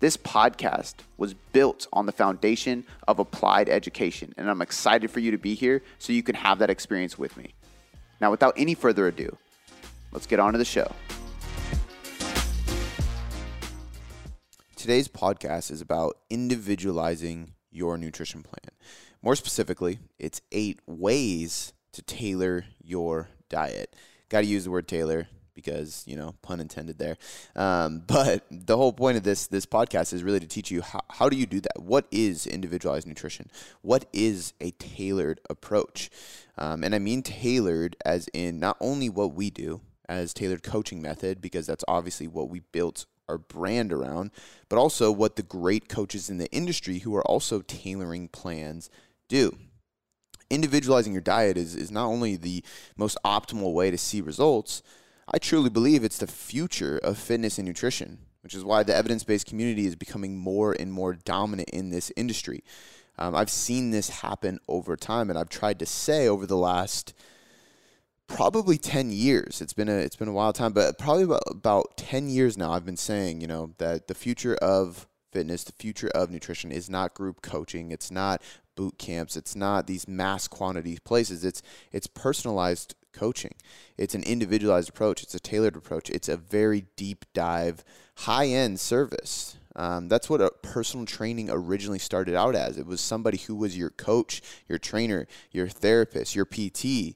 This podcast was built on the foundation of applied education, and I'm excited for you to be here so you can have that experience with me. Now, without any further ado, let's get on to the show. Today's podcast is about individualizing your nutrition plan. More specifically, it's eight ways to tailor your diet. Got to use the word tailor because you know pun intended there. Um, but the whole point of this this podcast is really to teach you how, how do you do that? What is individualized nutrition? What is a tailored approach? Um, and i mean tailored as in not only what we do as tailored coaching method because that's obviously what we built our brand around but also what the great coaches in the industry who are also tailoring plans do. Individualizing your diet is, is not only the most optimal way to see results I truly believe it's the future of fitness and nutrition, which is why the evidence based community is becoming more and more dominant in this industry. Um, I've seen this happen over time, and I've tried to say over the last probably 10 years. It's been a it's been a wild time, but probably about, about 10 years now I've been saying, you know, that the future of fitness, the future of nutrition is not group coaching, it's not boot camps, it's not these mass quantity places. It's it's personalized coaching. It's an individualized approach, it's a tailored approach, it's a very deep dive, high end service. Um, that's what a personal training originally started out as. It was somebody who was your coach, your trainer, your therapist, your PT.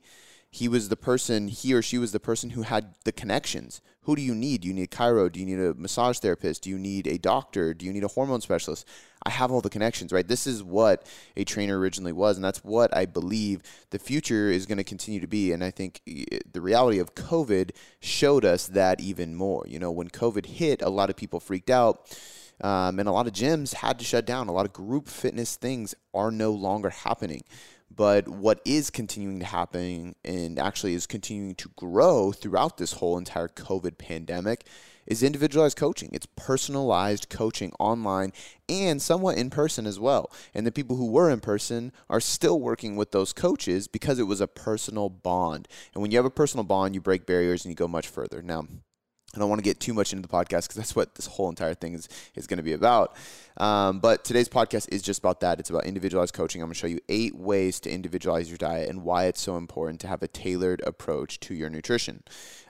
He was the person, he or she was the person who had the connections. Who do you need? Do you need a chiro? Do you need a massage therapist? Do you need a doctor? Do you need a hormone specialist? I have all the connections, right? This is what a trainer originally was, and that's what I believe the future is going to continue to be. And I think the reality of COVID showed us that even more. You know, when COVID hit, a lot of people freaked out. Um, and a lot of gyms had to shut down. A lot of group fitness things are no longer happening. But what is continuing to happen and actually is continuing to grow throughout this whole entire COVID pandemic is individualized coaching. It's personalized coaching online and somewhat in person as well. And the people who were in person are still working with those coaches because it was a personal bond. And when you have a personal bond, you break barriers and you go much further. Now, I don't want to get too much into the podcast because that's what this whole entire thing is, is going to be about. Um, but today's podcast is just about that. It's about individualized coaching. I'm going to show you eight ways to individualize your diet and why it's so important to have a tailored approach to your nutrition.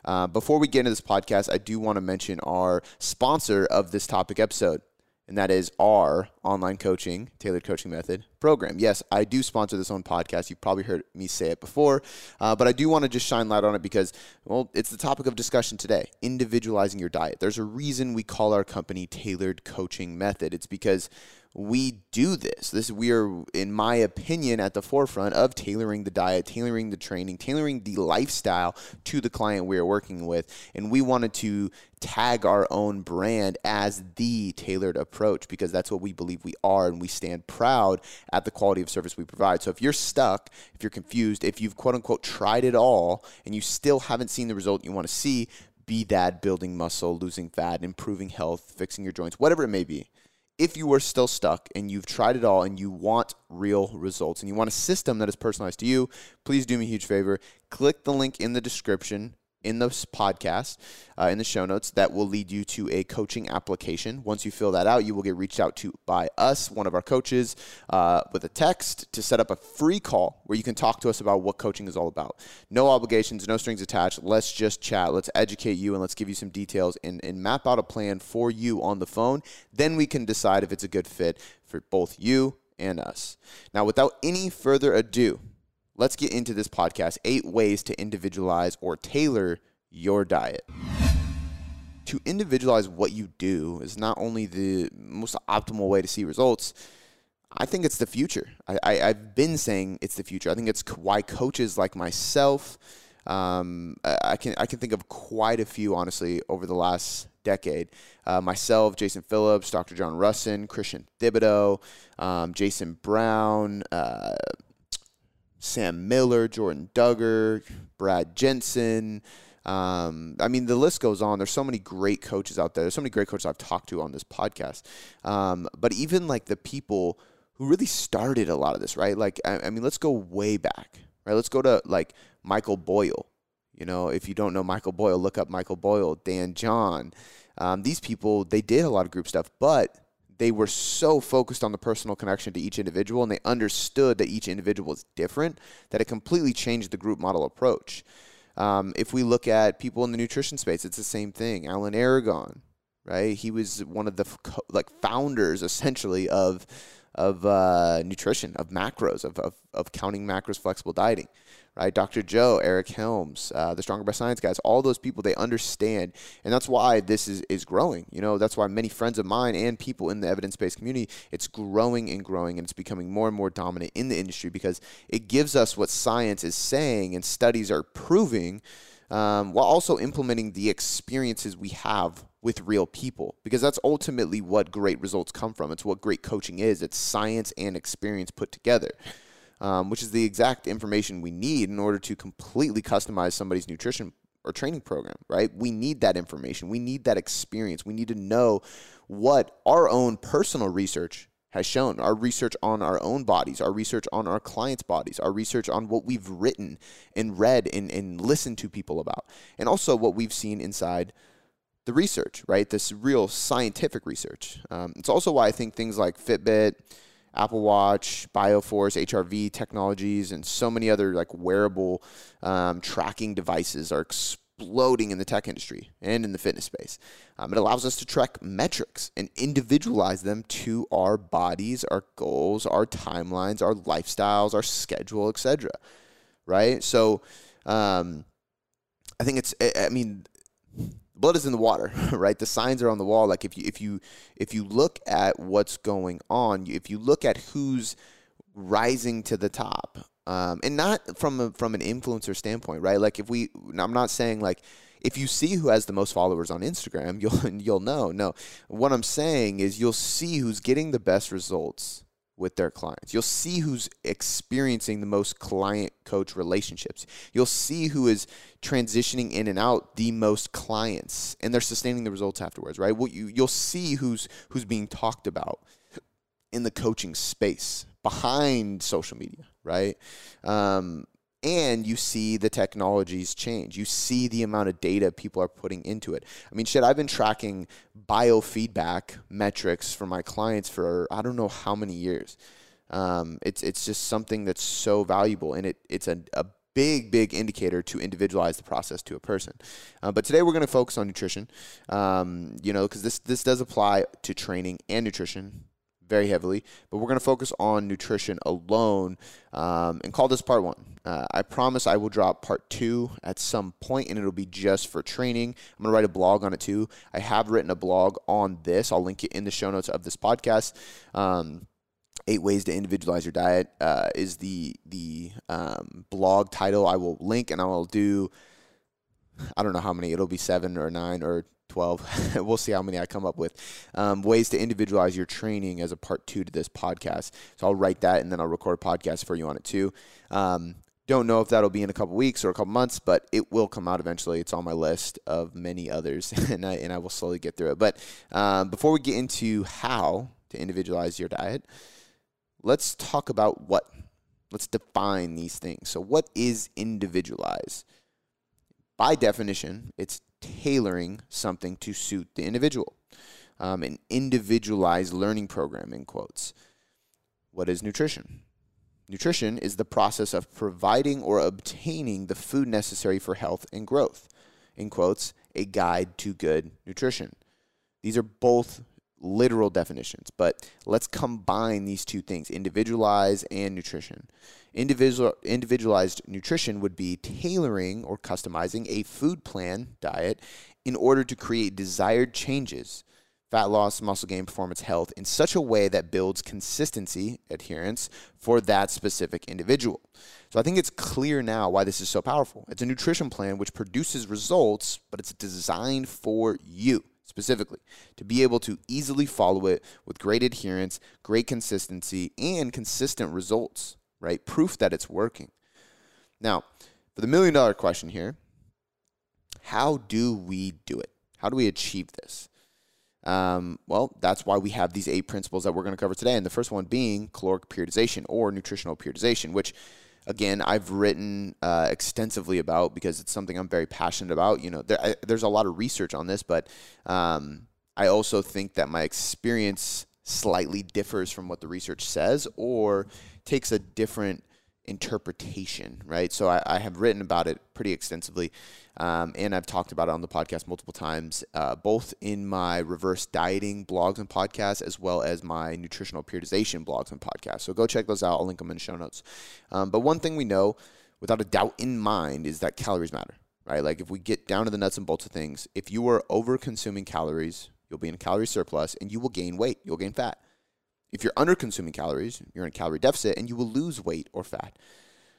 Uh, before we get into this podcast, I do want to mention our sponsor of this topic episode and that is our online coaching, tailored coaching method program. Yes, I do sponsor this own podcast. You've probably heard me say it before, uh, but I do want to just shine light on it because, well, it's the topic of discussion today individualizing your diet. There's a reason we call our company Tailored Coaching Method. It's because we do this. This we are, in my opinion, at the forefront of tailoring the diet, tailoring the training, tailoring the lifestyle to the client we are working with, and we wanted to tag our own brand as the tailored approach because that's what we believe we are, and we stand proud at the quality of service we provide. So if you're stuck, if you're confused, if you've quote unquote tried it all and you still haven't seen the result you want to see, be that building muscle, losing fat, improving health, fixing your joints, whatever it may be if you are still stuck and you've tried it all and you want real results and you want a system that is personalized to you, please do me a huge favor. Click the link in the description in this podcast, uh, in the show notes, that will lead you to a coaching application. Once you fill that out, you will get reached out to by us, one of our coaches, uh, with a text to set up a free call where you can talk to us about what coaching is all about. No obligations, no strings attached. Let's just chat. Let's educate you and let's give you some details and, and map out a plan for you on the phone. Then we can decide if it's a good fit for both you and us. Now, without any further ado, let's get into this podcast eight ways to individualize or tailor your diet. To individualize what you do is not only the most optimal way to see results, I think it's the future. I, have been saying it's the future. I think it's why coaches like myself, Um, I can I can think of quite a few honestly over the last decade. Uh, myself, Jason Phillips, Dr. John Rusin, Christian Thibaudeau, um, Jason Brown, uh, Sam Miller, Jordan Duggar, Brad Jensen. Um, I mean, the list goes on. There's so many great coaches out there. There's so many great coaches I've talked to on this podcast. Um, but even like the people who really started a lot of this, right? Like, I, I mean, let's go way back, right? Let's go to like Michael Boyle. You know, if you don't know Michael Boyle, look up Michael Boyle, Dan John. Um, these people, they did a lot of group stuff, but they were so focused on the personal connection to each individual and they understood that each individual is different that it completely changed the group model approach. Um, if we look at people in the nutrition space, it's the same thing. Alan Aragon, right? He was one of the like founders essentially of of uh, nutrition, of macros, of, of, of counting macros, flexible dieting right? Dr. Joe, Eric Helms, uh, the Stronger by Science guys, all those people, they understand. And that's why this is, is growing. You know, that's why many friends of mine and people in the evidence based community, it's growing and growing and it's becoming more and more dominant in the industry because it gives us what science is saying and studies are proving. Um, while also implementing the experiences we have with real people because that's ultimately what great results come from. It's what great coaching is. It's science and experience put together um, which is the exact information we need in order to completely customize somebody's nutrition or training program, right? We need that information. We need that experience. We need to know what our own personal research has shown our research on our own bodies, our research on our clients' bodies, our research on what we've written and read and, and listened to people about, and also what we've seen inside the research, right? This real scientific research. Um, it's also why I think things like Fitbit, Apple Watch, Bioforce, HRV technologies, and so many other like wearable um, tracking devices are exploding in the tech industry and in the fitness space. Um, it allows us to track metrics and individualize them to our bodies, our goals, our timelines, our lifestyles, our schedule, etc. Right? So, um, I think it's. I mean, blood is in the water, right? The signs are on the wall. Like if you if you if you look at what's going on, if you look at who's rising to the top, um, and not from a, from an influencer standpoint, right? Like if we, I'm not saying like if you see who has the most followers on Instagram, you'll you'll know. No, what I'm saying is you'll see who's getting the best results with their clients. You'll see who's experiencing the most client coach relationships. You'll see who is transitioning in and out the most clients and they're sustaining the results afterwards, right? You you'll see who's who's being talked about in the coaching space behind social media, right? Um, and you see the technologies change. You see the amount of data people are putting into it. I mean, shit, I've been tracking biofeedback metrics for my clients for I don't know how many years. Um, it's it's just something that's so valuable, and it it's a, a big big indicator to individualize the process to a person. Uh, but today we're going to focus on nutrition. Um, you know, because this this does apply to training and nutrition very heavily, but we're going to focus on nutrition alone um, and call this part one. Uh, I promise I will drop part two at some point and it'll be just for training. I'm going to write a blog on it too. I have written a blog on this. I'll link it in the show notes of this podcast. Um, eight ways to individualize your diet uh, is the the um, blog title i will link and i will do i don't know how many it'll be seven or nine or 12. we'll see how many I come up with. Um, ways to individualize your training as a part two to this podcast. So I'll write that and then I'll record a podcast for you on it too. Um, don't know if that'll be in a couple weeks or a couple months, but it will come out eventually. It's on my list of many others, and I, and I will slowly get through it. But um, before we get into how to individualize your diet, let's talk about what. Let's define these things. So, what is individualized? By definition, it's tailoring something to suit the individual. Um, an individualized learning program, in quotes. What is nutrition? Nutrition is the process of providing or obtaining the food necessary for health and growth. In quotes, a guide to good nutrition. These are both literal definitions, but let's combine these two things individualize and nutrition. Individual, individualized nutrition would be tailoring or customizing a food plan diet in order to create desired changes fat loss, muscle gain, performance, health in such a way that builds consistency, adherence for that specific individual. So I think it's clear now why this is so powerful. It's a nutrition plan which produces results, but it's designed for you specifically to be able to easily follow it with great adherence, great consistency, and consistent results, right? Proof that it's working. Now, for the million dollar question here, how do we do it? How do we achieve this? Um, well, that's why we have these eight principles that we're going to cover today. And the first one being caloric periodization or nutritional periodization, which again I've written uh, extensively about because it's something I'm very passionate about. You know, there, I, there's a lot of research on this, but um, I also think that my experience slightly differs from what the research says or takes a different interpretation, right? So I, I have written about it pretty extensively. Um, and I've talked about it on the podcast multiple times, uh, both in my reverse dieting blogs and podcasts, as well as my nutritional periodization blogs and podcasts. So go check those out. I'll link them in the show notes. Um, but one thing we know, without a doubt in mind, is that calories matter, right? Like if we get down to the nuts and bolts of things, if you are over consuming calories, you'll be in a calorie surplus and you will gain weight, you'll gain fat. If you're under consuming calories, you're in a calorie deficit and you will lose weight or fat.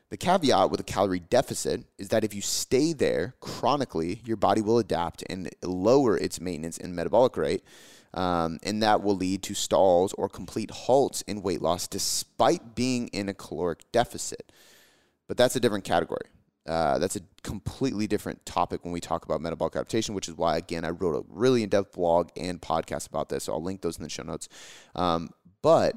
The caveat with a calorie deficit is that if you stay there chronically, your body will adapt and lower its maintenance and metabolic rate. Um, and that will lead to stalls or complete halts in weight loss despite being in a caloric deficit. But that's a different category. Uh, that's a completely different topic when we talk about metabolic adaptation, which is why, again, I wrote a really in depth blog and podcast about this. So I'll link those in the show notes. Um, but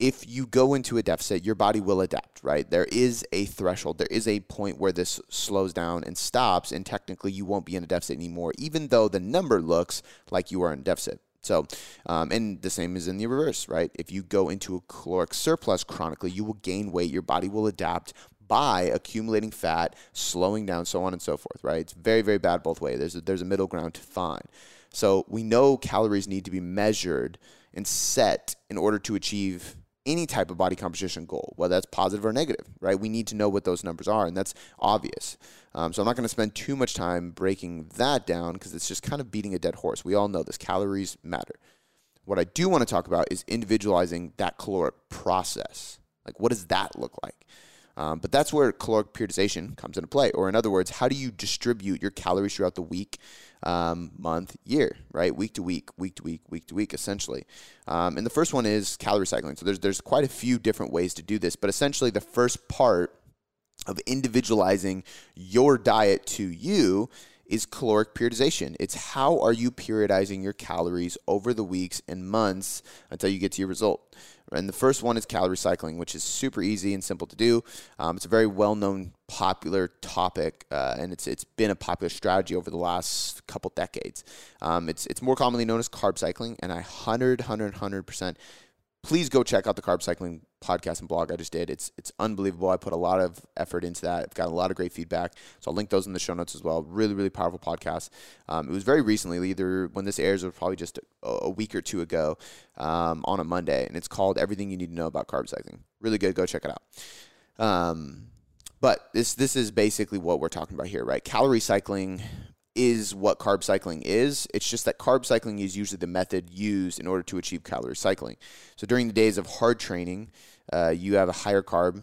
if you go into a deficit, your body will adapt, right? There is a threshold. There is a point where this slows down and stops, and technically you won't be in a deficit anymore, even though the number looks like you are in deficit. So, um, and the same is in the reverse, right? If you go into a caloric surplus chronically, you will gain weight. Your body will adapt by accumulating fat, slowing down, so on and so forth, right? It's very, very bad both ways. There's a, there's a middle ground to find. So we know calories need to be measured and set in order to achieve any type of body composition goal, whether that's positive or negative, right? We need to know what those numbers are, and that's obvious. Um, so I'm not going to spend too much time breaking that down because it's just kind of beating a dead horse. We all know this calories matter. What I do want to talk about is individualizing that caloric process. Like, what does that look like? Um, but that's where caloric periodization comes into play. Or, in other words, how do you distribute your calories throughout the week, um, month, year, right? Week to week, week to week, week to week, essentially. Um, and the first one is calorie cycling. So, there's, there's quite a few different ways to do this. But essentially, the first part of individualizing your diet to you is caloric periodization. It's how are you periodizing your calories over the weeks and months until you get to your result. And the first one is calorie cycling, which is super easy and simple to do. Um, it's a very well known, popular topic, uh, and it's it's been a popular strategy over the last couple decades. Um, it's it's more commonly known as carb cycling, and I 100, 100, 100 percent please go check out the carb cycling podcast and blog I just did. It's it's unbelievable. I put a lot of effort into that. I've got a lot of great feedback, so I'll link those in the show notes as well. Really, really powerful podcast. Um, it was very recently, either when this airs or probably just a, a week or two ago, um, on a Monday, and it's called "Everything You Need to Know About Carb Cycling." Really good. Go check it out. Um, but this this is basically what we're talking about here, right? Calorie cycling is what carb cycling is. It's just that carb cycling is usually the method used in order to achieve calorie cycling. So during the days of hard training, uh, you have a higher carb,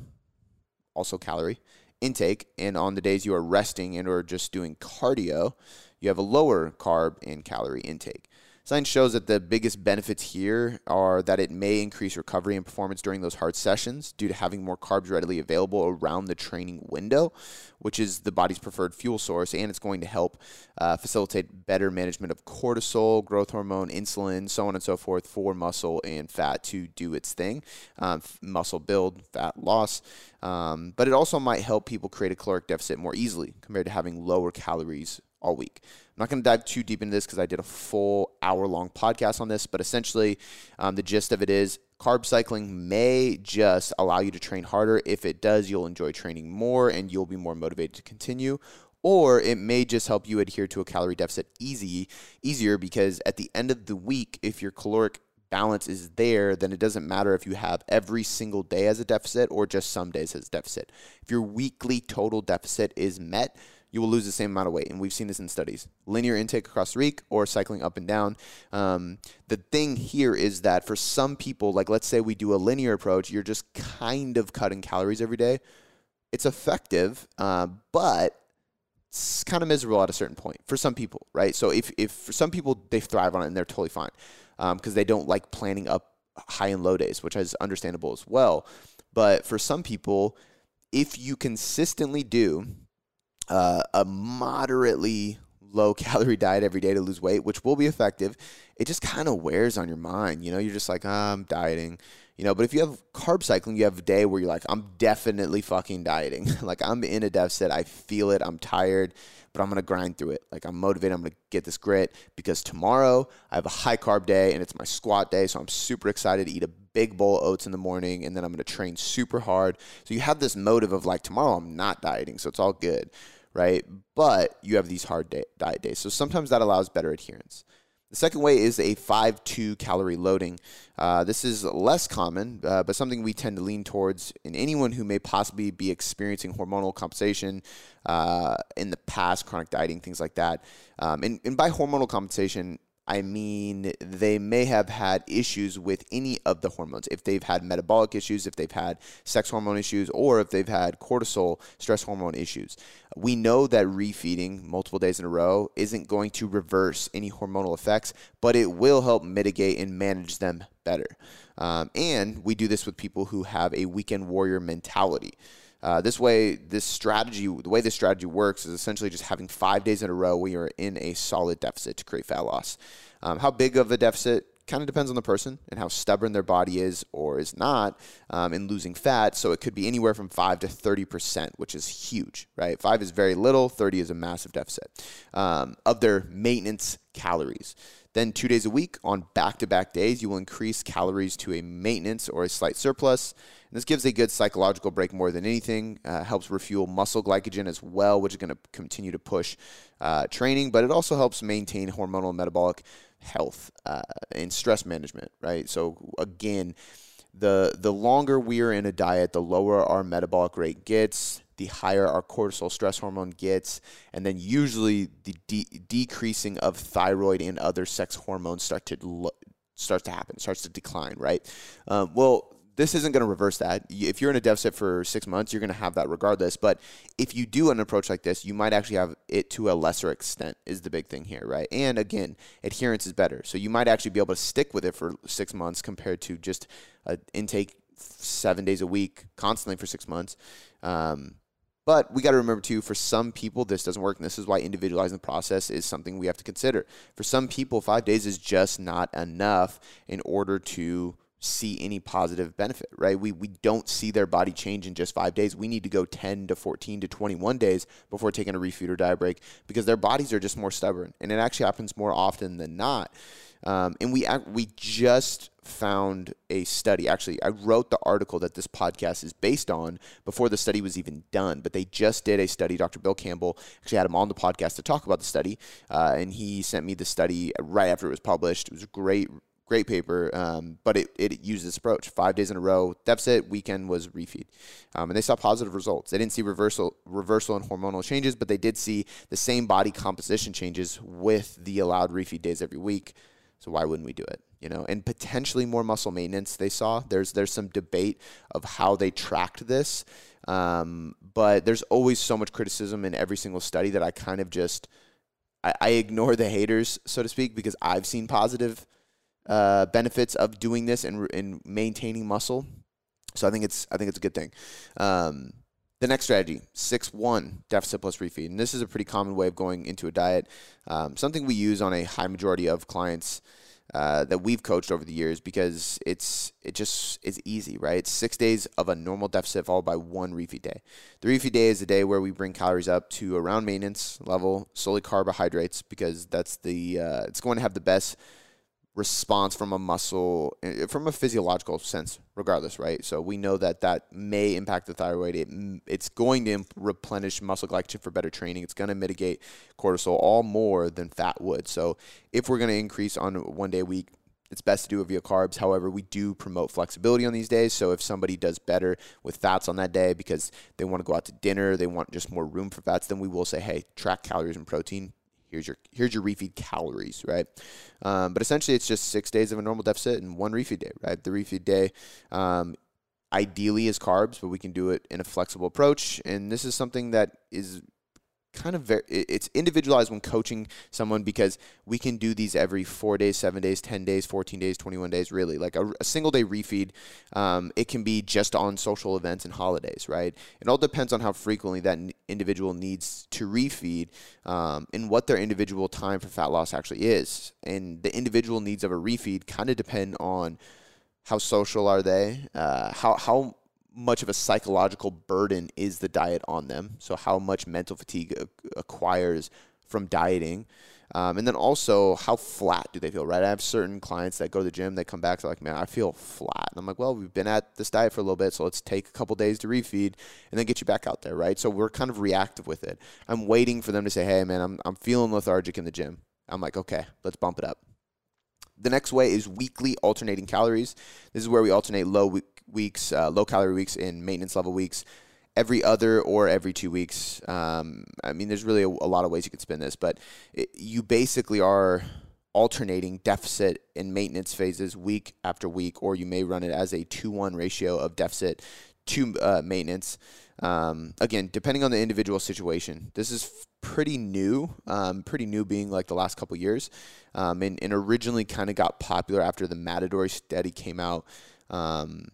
also calorie intake, and on the days you are resting and or just doing cardio, you have a lower carb and calorie intake. Science shows that the biggest benefits here are that it may increase recovery and performance during those hard sessions due to having more carbs readily available around the training window, which is the body's preferred fuel source, and it's going to help uh, facilitate better management of cortisol, growth hormone, insulin, so on and so forth for muscle and fat to do its thing, um, muscle build, fat loss. Um, but it also might help people create a caloric deficit more easily compared to having lower calories all week. I'm not going to dive too deep into this because I did a full hour long podcast on this, but essentially, um, the gist of it is carb cycling may just allow you to train harder. If it does, you'll enjoy training more and you'll be more motivated to continue. Or it may just help you adhere to a calorie deficit easy, easier because at the end of the week, if your caloric balance is there, then it doesn't matter if you have every single day as a deficit or just some days as a deficit. If your weekly total deficit is met, you will lose the same amount of weight. And we've seen this in studies. Linear intake across the week or cycling up and down. Um, the thing here is that for some people, like let's say we do a linear approach, you're just kind of cutting calories every day. It's effective, uh, but it's kind of miserable at a certain point for some people, right? So if, if for some people they thrive on it and they're totally fine because um, they don't like planning up high and low days, which is understandable as well. But for some people, if you consistently do uh, a moderately low calorie diet every day to lose weight, which will be effective, it just kind of wears on your mind. You know, you're just like, oh, I'm dieting. You know, but if you have carb cycling, you have a day where you're like, I'm definitely fucking dieting. like I'm in a deficit. I feel it. I'm tired, but I'm gonna grind through it. Like I'm motivated. I'm gonna get this grit because tomorrow I have a high carb day and it's my squat day. So I'm super excited to eat a big bowl of oats in the morning and then I'm gonna train super hard. So you have this motive of like tomorrow I'm not dieting, so it's all good, right? But you have these hard day, diet days. So sometimes that allows better adherence. The second way is a 5 2 calorie loading. Uh, this is less common, uh, but something we tend to lean towards in anyone who may possibly be experiencing hormonal compensation uh, in the past, chronic dieting, things like that. Um, and, and by hormonal compensation, I mean, they may have had issues with any of the hormones. If they've had metabolic issues, if they've had sex hormone issues, or if they've had cortisol, stress hormone issues. We know that refeeding multiple days in a row isn't going to reverse any hormonal effects, but it will help mitigate and manage them better. Um, and we do this with people who have a weekend warrior mentality. Uh, this way, this strategy, the way this strategy works is essentially just having five days in a row where you're in a solid deficit to create fat loss. Um, how big of a deficit kind of depends on the person and how stubborn their body is or is not um, in losing fat. So it could be anywhere from 5 to 30%, which is huge, right? 5 is very little, 30 is a massive deficit um, of their maintenance calories. Then, two days a week on back to back days, you will increase calories to a maintenance or a slight surplus. And this gives a good psychological break more than anything, uh, helps refuel muscle glycogen as well, which is going to continue to push uh, training, but it also helps maintain hormonal and metabolic health uh, and stress management, right? So, again, the the longer we are in a diet, the lower our metabolic rate gets, the higher our cortisol stress hormone gets, and then usually the de- decreasing of thyroid and other sex hormones start to lo- starts to happen, starts to decline, right? Um, well, this isn't going to reverse that. If you're in a deficit for six months, you're going to have that regardless. But if you do an approach like this, you might actually have it to a lesser extent, is the big thing here, right? And again, adherence is better. So you might actually be able to stick with it for six months compared to just an intake seven days a week constantly for six months. Um, but we got to remember too, for some people, this doesn't work. And this is why individualizing the process is something we have to consider. For some people, five days is just not enough in order to see any positive benefit, right? We, we don't see their body change in just five days. We need to go 10 to 14 to 21 days before taking a refeed or diet break because their bodies are just more stubborn. And it actually happens more often than not. Um, and we we just found a study. Actually, I wrote the article that this podcast is based on before the study was even done. But they just did a study. Dr. Bill Campbell actually had him on the podcast to talk about the study, uh, and he sent me the study right after it was published. It was a great. Great paper, um, but it, it used this approach. Five days in a row, deficit, weekend was refeed. Um, and they saw positive results. They didn't see reversal, reversal in hormonal changes, but they did see the same body composition changes with the allowed refeed days every week. So why wouldn't we do it? You know, and potentially more muscle maintenance. They saw there's there's some debate of how they tracked this, um, but there's always so much criticism in every single study that I kind of just I, I ignore the haters, so to speak, because I've seen positive uh, benefits of doing this and and maintaining muscle. So I think it's I think it's a good thing. Um, the next strategy, 6 1 deficit plus refeed. And this is a pretty common way of going into a diet. Um, something we use on a high majority of clients uh, that we've coached over the years because it's it just it's easy, right? It's six days of a normal deficit followed by one refeed day. The refeed day is a day where we bring calories up to around maintenance level, solely carbohydrates, because that's the uh, it's going to have the best response from a muscle eh, from a physiological sense regardless right so we know that that may impact the thyroid it, it's going to replenish muscle glycogen for better training it's going to mitigate cortisol all more than fat would so if we're going to increase on one day a week it's best to do it via carbs. However, we do promote flexibility on these days. So if somebody does better with fats on that day because they want to go out to dinner, they want just more room for fats, then we will say, hey, track calories and protein. Here's your here's your refeed calories, right? Um, but essentially, it's just six days of a normal deficit and one refeed day, right? The refeed day um, ideally is carbs, but we can do it in a flexible approach. And this is something that is kind of very it's individualized when coaching someone because we can do these every four days seven days 10 days 14 days 21 days really. Like a, a single day refeed um, it can be just on social events and holidays right? It all depends on how frequently that individual needs to refeed um, and what their individual time for fat loss actually is. And the individual needs of a refeed kind of depend on how social are they uh, how, how much of a psychological burden is the diet on them. So, how much mental fatigue acquires from dieting. Um, and then also, how flat do they feel, right? I have certain clients that go to the gym, they come back, they're like, man, I feel flat. And I'm like, well, we've been at this diet for a little bit, so let's take a couple days to refeed and then get you back out there, right? So we're kind of reactive with it. I'm waiting for them to say, hey, man, I'm, I'm feeling lethargic in the gym. I'm like, okay, let's bump it up. The next way is weekly alternating calories. This is where we alternate low weeks, uh, low calorie weeks, in maintenance level weeks, every other or every two weeks. Um, I mean, there's really a, a, lot of ways you could spin this, but it, you basically are alternating deficit and maintenance phases week after week, or you may run it as a 2 1 ratio of deficit to uh, maintenance. Um, again, depending on the individual situation, this is f- pretty new. Um, pretty new, being like the last couple years, um, and, and originally kind of got popular after the Matador study came out. Um,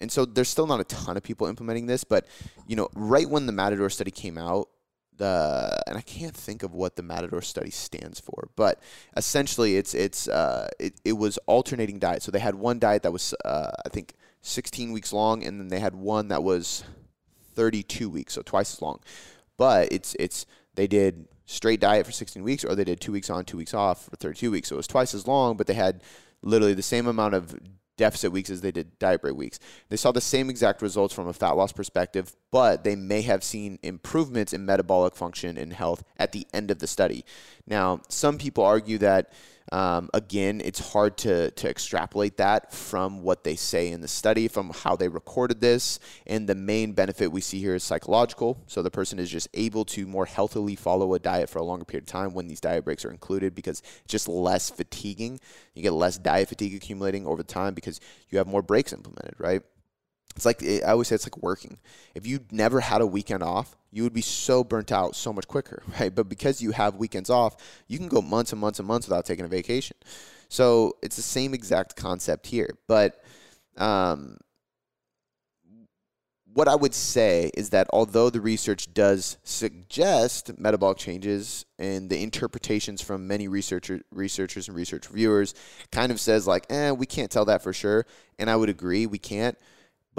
and so there's still not a ton of people implementing this, but you know, right when the Matador study came out, the and I can't think of what the Matador study stands for, but essentially it's it's uh, it, it was alternating diet. So they had one diet that was uh, I think 16 weeks long, and then they had one that was 32 weeks, so twice as long. But it's it's they did straight diet for 16 weeks, or they did two weeks on, two weeks off for 32 weeks. So it was twice as long, but they had literally the same amount of deficit weeks as they did diet break weeks. They saw the same exact results from a fat loss perspective, but they may have seen improvements in metabolic function and health at the end of the study. Now, some people argue that um, again, it's hard to, to extrapolate that from what they say in the study, from how they recorded this. And the main benefit we see here is psychological. So the person is just able to more healthily follow a diet for a longer period of time when these diet breaks are included because it's just less fatiguing. You get less diet fatigue accumulating over time because you have more breaks implemented, right? It's like I always say it's like working. If you never had a weekend off, you would be so burnt out so much quicker, right? But because you have weekends off, you can go months and months and months without taking a vacation. So it's the same exact concept here. But um, what I would say is that although the research does suggest metabolic changes and the interpretations from many researcher, researchers and research reviewers kind of says like, eh, we can't tell that for sure. And I would agree, we can't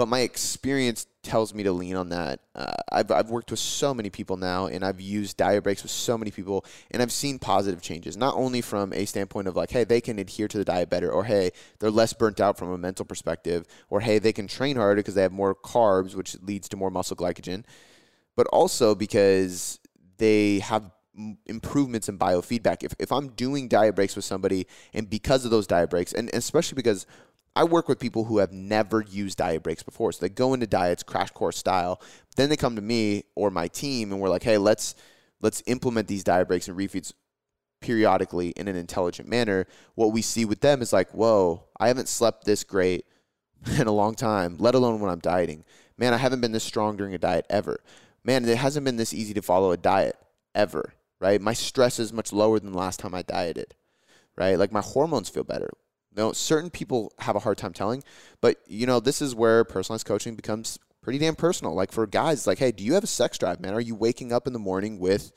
but my experience tells me to lean on that. Uh, I've, I've worked with so many people now, and I've used diet breaks with so many people, and I've seen positive changes, not only from a standpoint of like, hey, they can adhere to the diet better, or hey, they're less burnt out from a mental perspective, or hey, they can train harder because they have more carbs, which leads to more muscle glycogen, but also because they have improvements in biofeedback. If, if I'm doing diet breaks with somebody, and because of those diet breaks, and especially because I work with people who have never used diet breaks before. So they go into diets crash course style. Then they come to me or my team and we're like, "Hey, let's let's implement these diet breaks and refeeds periodically in an intelligent manner." What we see with them is like, "Whoa, I haven't slept this great in a long time, let alone when I'm dieting. Man, I haven't been this strong during a diet ever. Man, it hasn't been this easy to follow a diet ever, right? My stress is much lower than the last time I dieted." Right? Like my hormones feel better know, certain people have a hard time telling, but you know, this is where personalized coaching becomes pretty damn personal. Like for guys, like, hey, do you have a sex drive, man? Are you waking up in the morning with,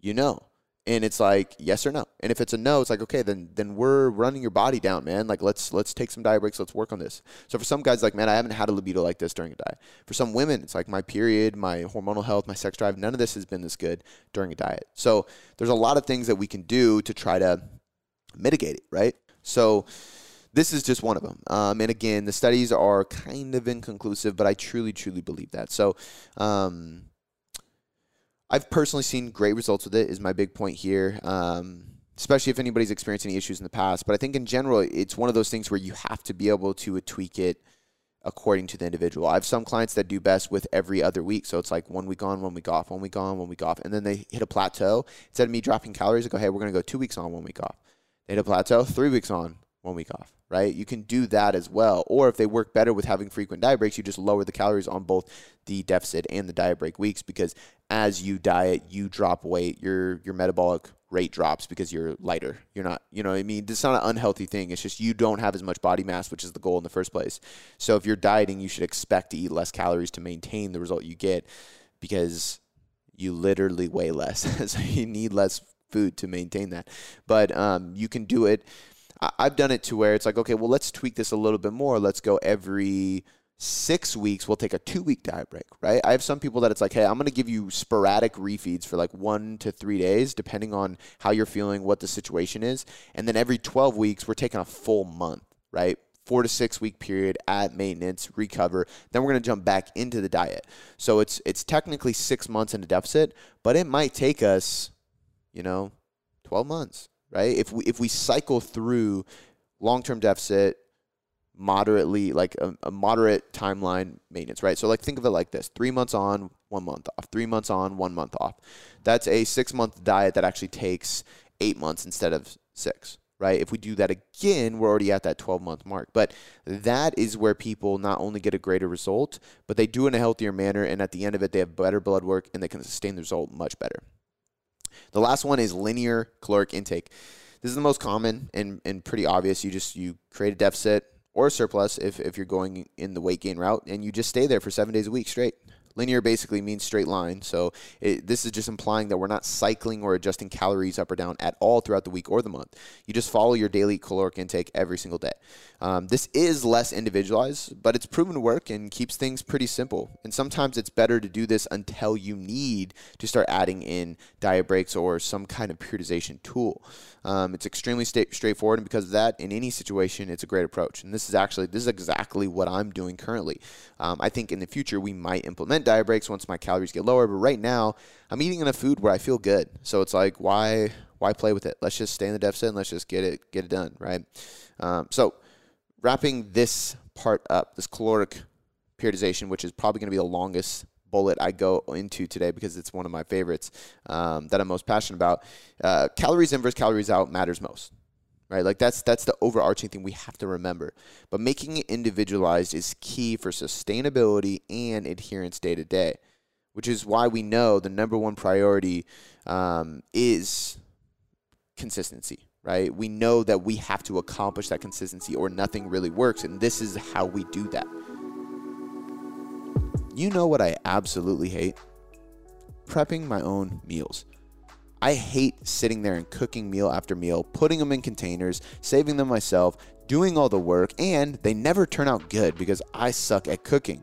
you know? And it's like yes or no. And if it's a no, it's like okay, then then we're running your body down, man. Like let's let's take some diet breaks. Let's work on this. So for some guys, like man, I haven't had a libido like this during a diet. For some women, it's like my period, my hormonal health, my sex drive. None of this has been this good during a diet. So there's a lot of things that we can do to try to mitigate it, right? So this is just one of them. Um, and again, the studies are kind of inconclusive, but I truly, truly believe that. So um, I've personally seen great results with it. Is my big point here. Um, especially if anybody's experienced any issues in the past. But I think in general, it's one of those things where you have to be able to tweak it according to the individual. I have some clients that do best with every other week. So it's like one week on, one week off, one week on, one week off. And then they hit a plateau. Instead of me dropping calories, I go, hey, we're going to go two weeks on, one week off. They hit a plateau, three weeks on, one week off, right? You can do that as well. Or if they work better with having frequent diet breaks, you just lower the calories on both the deficit and the diet break weeks because as you diet, you drop weight, your your metabolic rate drops because you're lighter. You're not, you know I mean? It's not an unhealthy thing. It's just you don't have as much body mass, which is the goal in the first place. So if you're dieting, you should expect to eat less calories to maintain the result you get because you literally weigh less. so you need less food to maintain that. But um, you can do it. I- I've done it to where it's like, okay, well, let's tweak this a little bit more. Let's go every six weeks, we'll take a two week diet break, right? I have some people that it's like, hey, I'm going to give you sporadic refeeds for like one to three days, depending on how you're feeling, what the situation is. And then every 12 weeks, we're taking a full month, right? Four to six week period at maintenance, recover. Then we're going to jump back into the diet. So it's it's technically six months in a deficit, but it might take us, you know, 12 months, right? If we if we cycle through long term deficit, moderately like a, a, moderate timeline maintenance, right? So like think of it like this: three months on, one month off. Three months on, one month off. That's a six month diet that actually takes eight months instead of six, right? If we do that again, we're already at that 12 month mark. But that is where people not only get a greater result, but they do in a healthier manner, and at the end of it, they have better blood work and they can sustain the result much better. The last one is linear caloric intake. This is the most common and, and pretty obvious. You just you create a deficit or a surplus if, if you're going in the weight gain route, and you just stay there for seven days a week straight. Linear basically means straight line. So it, this is just implying that we're not cycling or adjusting calories up or down at all throughout the week or the month. You just follow your daily caloric intake every single day. Um, this is less individualized, but it's proven to work and keeps things pretty simple. And sometimes it's better to do this until you need to start adding in diet breaks or some kind of periodization tool. Um, it's extremely sta- straightforward, and because of that, in any situation, it's a great approach. And this is actually this is exactly what I'm doing currently. Um, I think in the future we might implement diet breaks once my calories get lower, but right now I'm eating enough food where I feel good. So it's like why why play with it? Let's just stay in the deficit and let's just get it get it done, right? Um, so wrapping this part up, this caloric periodization, which is probably going to be the longest bullet I go into today because it's one of my favorites um, that I'm most passionate about. Uh, calories in versus calories out matters most, right? Like that's that's the overarching thing we have to remember. But making it individualized is key for sustainability and adherence day to day, which is why we know the number one priority um, is consistency. Right? We know that we have to accomplish that consistency or nothing really works. And this is how we do that. You know what I absolutely hate? Prepping my own meals. I hate sitting there and cooking meal after meal, putting them in containers, saving them myself, doing all the work, and they never turn out good because I suck at cooking.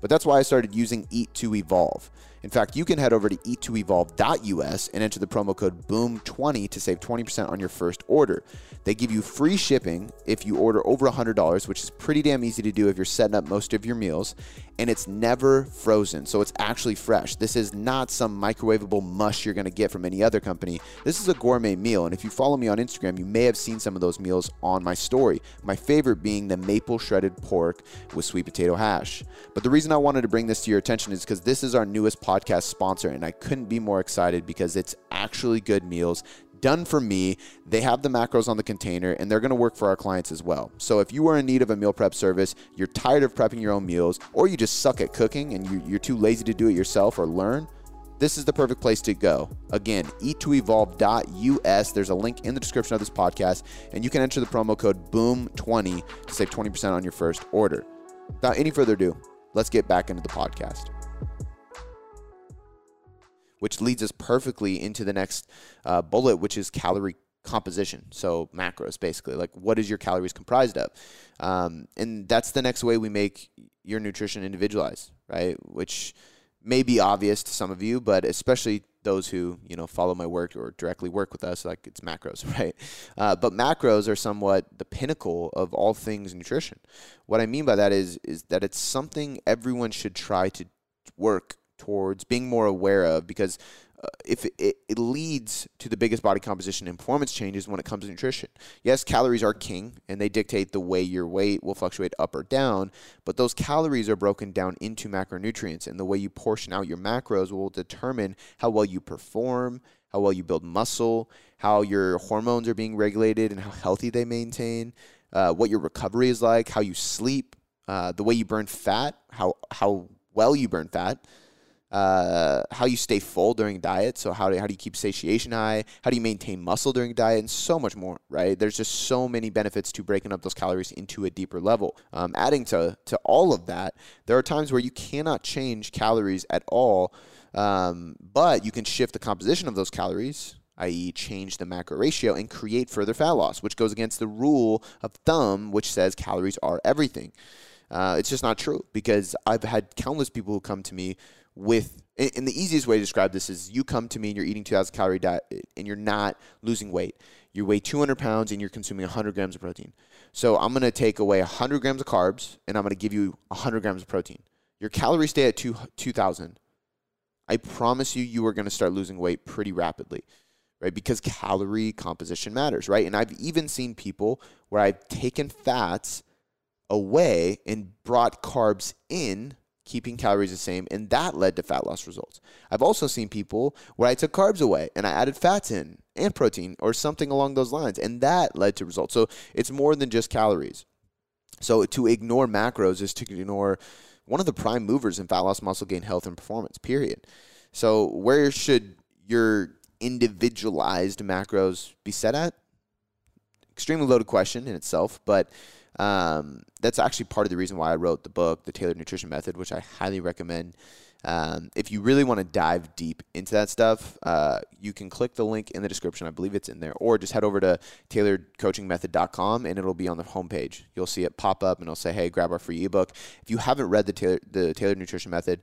But that's why I started using Eat to Evolve. In fact, you can head over to eat2evolve.us and enter the promo code BOOM20 to save 20% on your first order. They give you free shipping if you order over $100, which is pretty damn easy to do if you're setting up most of your meals, and it's never frozen, so it's actually fresh. This is not some microwavable mush you're going to get from any other company. This is a gourmet meal, and if you follow me on Instagram, you may have seen some of those meals on my story. My favorite being the maple shredded pork with sweet potato hash. But the reason I wanted to bring this to your attention is because this is our newest podcast sponsor, and I couldn't be more excited because it's actually good meals done for me. They have the macros on the container and they're going to work for our clients as well. So if you are in need of a meal prep service, you're tired of prepping your own meals, or you just suck at cooking and you, are too lazy to do it yourself or learn, this is the perfect place to go. Again, eat2evolve.us. There's a link in the description of this podcast, and you can enter the promo code BOOM20 to save 20% on your first order. Without any further ado, let's get back into the podcast which leads us perfectly into the next uh, bullet, which is calorie composition. So macros, basically, like what is your calories comprised of? Um, and that's the next way we make your nutrition individualized, right? Which may be obvious to some of you, but especially those who you know follow my work or directly work with us, like it's macros, right? Uh, but macros are somewhat the pinnacle of all things nutrition. What I mean by that is is that it's something everyone should try to work towards being more aware of because if it, it, it leads to the biggest body composition and performance changes when it comes to nutrition. Yes, calories are king and they dictate the way your weight will fluctuate up or down, but those calories are broken down into macronutrients and the way you portion out your macros will determine how well you perform, how well you build muscle, how your hormones are being regulated and how healthy they maintain, uh, what your recovery is like, how you sleep, uh, the way you burn fat, how how well you burn fat uh, how you stay full during diet. So how do, how do you keep satiation high? How do you maintain muscle during diet? And so much more, right? There's just so many benefits to breaking up those calories into a deeper level. Um, adding to, to all of that, there are times where you cannot change calories at all, um, but you can shift the composition of those calories i.e., change the macro ratio and create further fat loss, which goes against the rule of thumb, which says calories are everything. Uh, it's just not true because I've had countless people who come to me with and the easiest way to describe this is you come to me and you're eating 2000 calorie diet and you're not losing weight. You weigh 200 pounds and you're consuming 100 grams of protein. So i'm going to take away 100 grams of carbs and i'm going to give you 100 grams of protein. Your calories stay at 2, 2000 i promise you you are going to start losing weight pretty rapidly right? Because calorie composition matters right? And i've even seen people where i've taken fats away and brought carbs in keeping calories the same, and that led to fat loss results. I've also seen people where I took carbs away and I added fats in and protein or something along those lines, and that led to results. So it's more than just calories. So to ignore macros is to ignore one of the prime movers in fat loss, muscle gain, health, and performance, period. So where should your individualized macros be set at? Extremely loaded question in itself, but um, that's actually part of the reason why I wrote the book, The Tailored Nutrition Method, which I highly recommend. Um, if you really want to dive deep into that stuff, uh, you can click the link in the description. I believe it's in there. Or just head over to tailoredcoachingmethod.com and it'll be on the homepage. You'll see it pop up and it'll say, hey, grab our free ebook. If you haven't read the, Taylor, the Tailored Nutrition Method,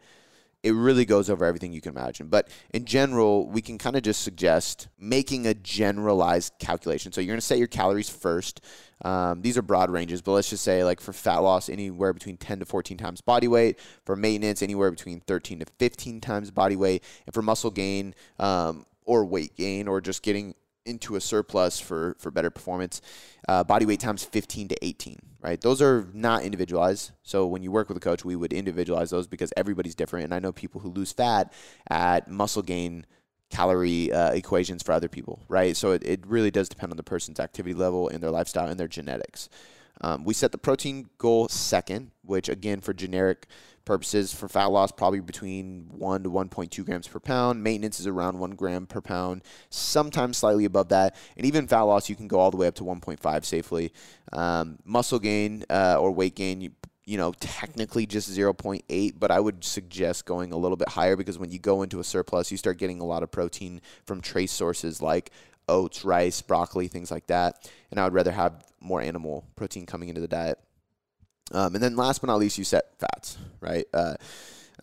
it really goes over everything you can imagine. But in general, we can kind of just suggest making a generalized calculation. So you're going to set your calories first. Um, these are broad ranges, but let's just say, like for fat loss, anywhere between 10 to 14 times body weight. For maintenance, anywhere between 13 to 15 times body weight. And for muscle gain um, or weight gain, or just getting into a surplus for for better performance. Uh, body weight times 15 to 18, right? Those are not individualized. So when you work with a coach, we would individualize those because everybody's different. And I know people who lose fat at muscle gain calorie uh, equations for other people, right? So it, it really does depend on the person's activity level and their lifestyle and their genetics. Um, we set the protein goal second, which again for generic purposes for fat loss probably between 1 to 1.2 grams per pound maintenance is around 1 gram per pound sometimes slightly above that and even fat loss you can go all the way up to 1.5 safely um, muscle gain uh, or weight gain you, you know technically just 0.8 but i would suggest going a little bit higher because when you go into a surplus you start getting a lot of protein from trace sources like oats rice broccoli things like that and i would rather have more animal protein coming into the diet um, and then last but not least, you set fats, right? Uh,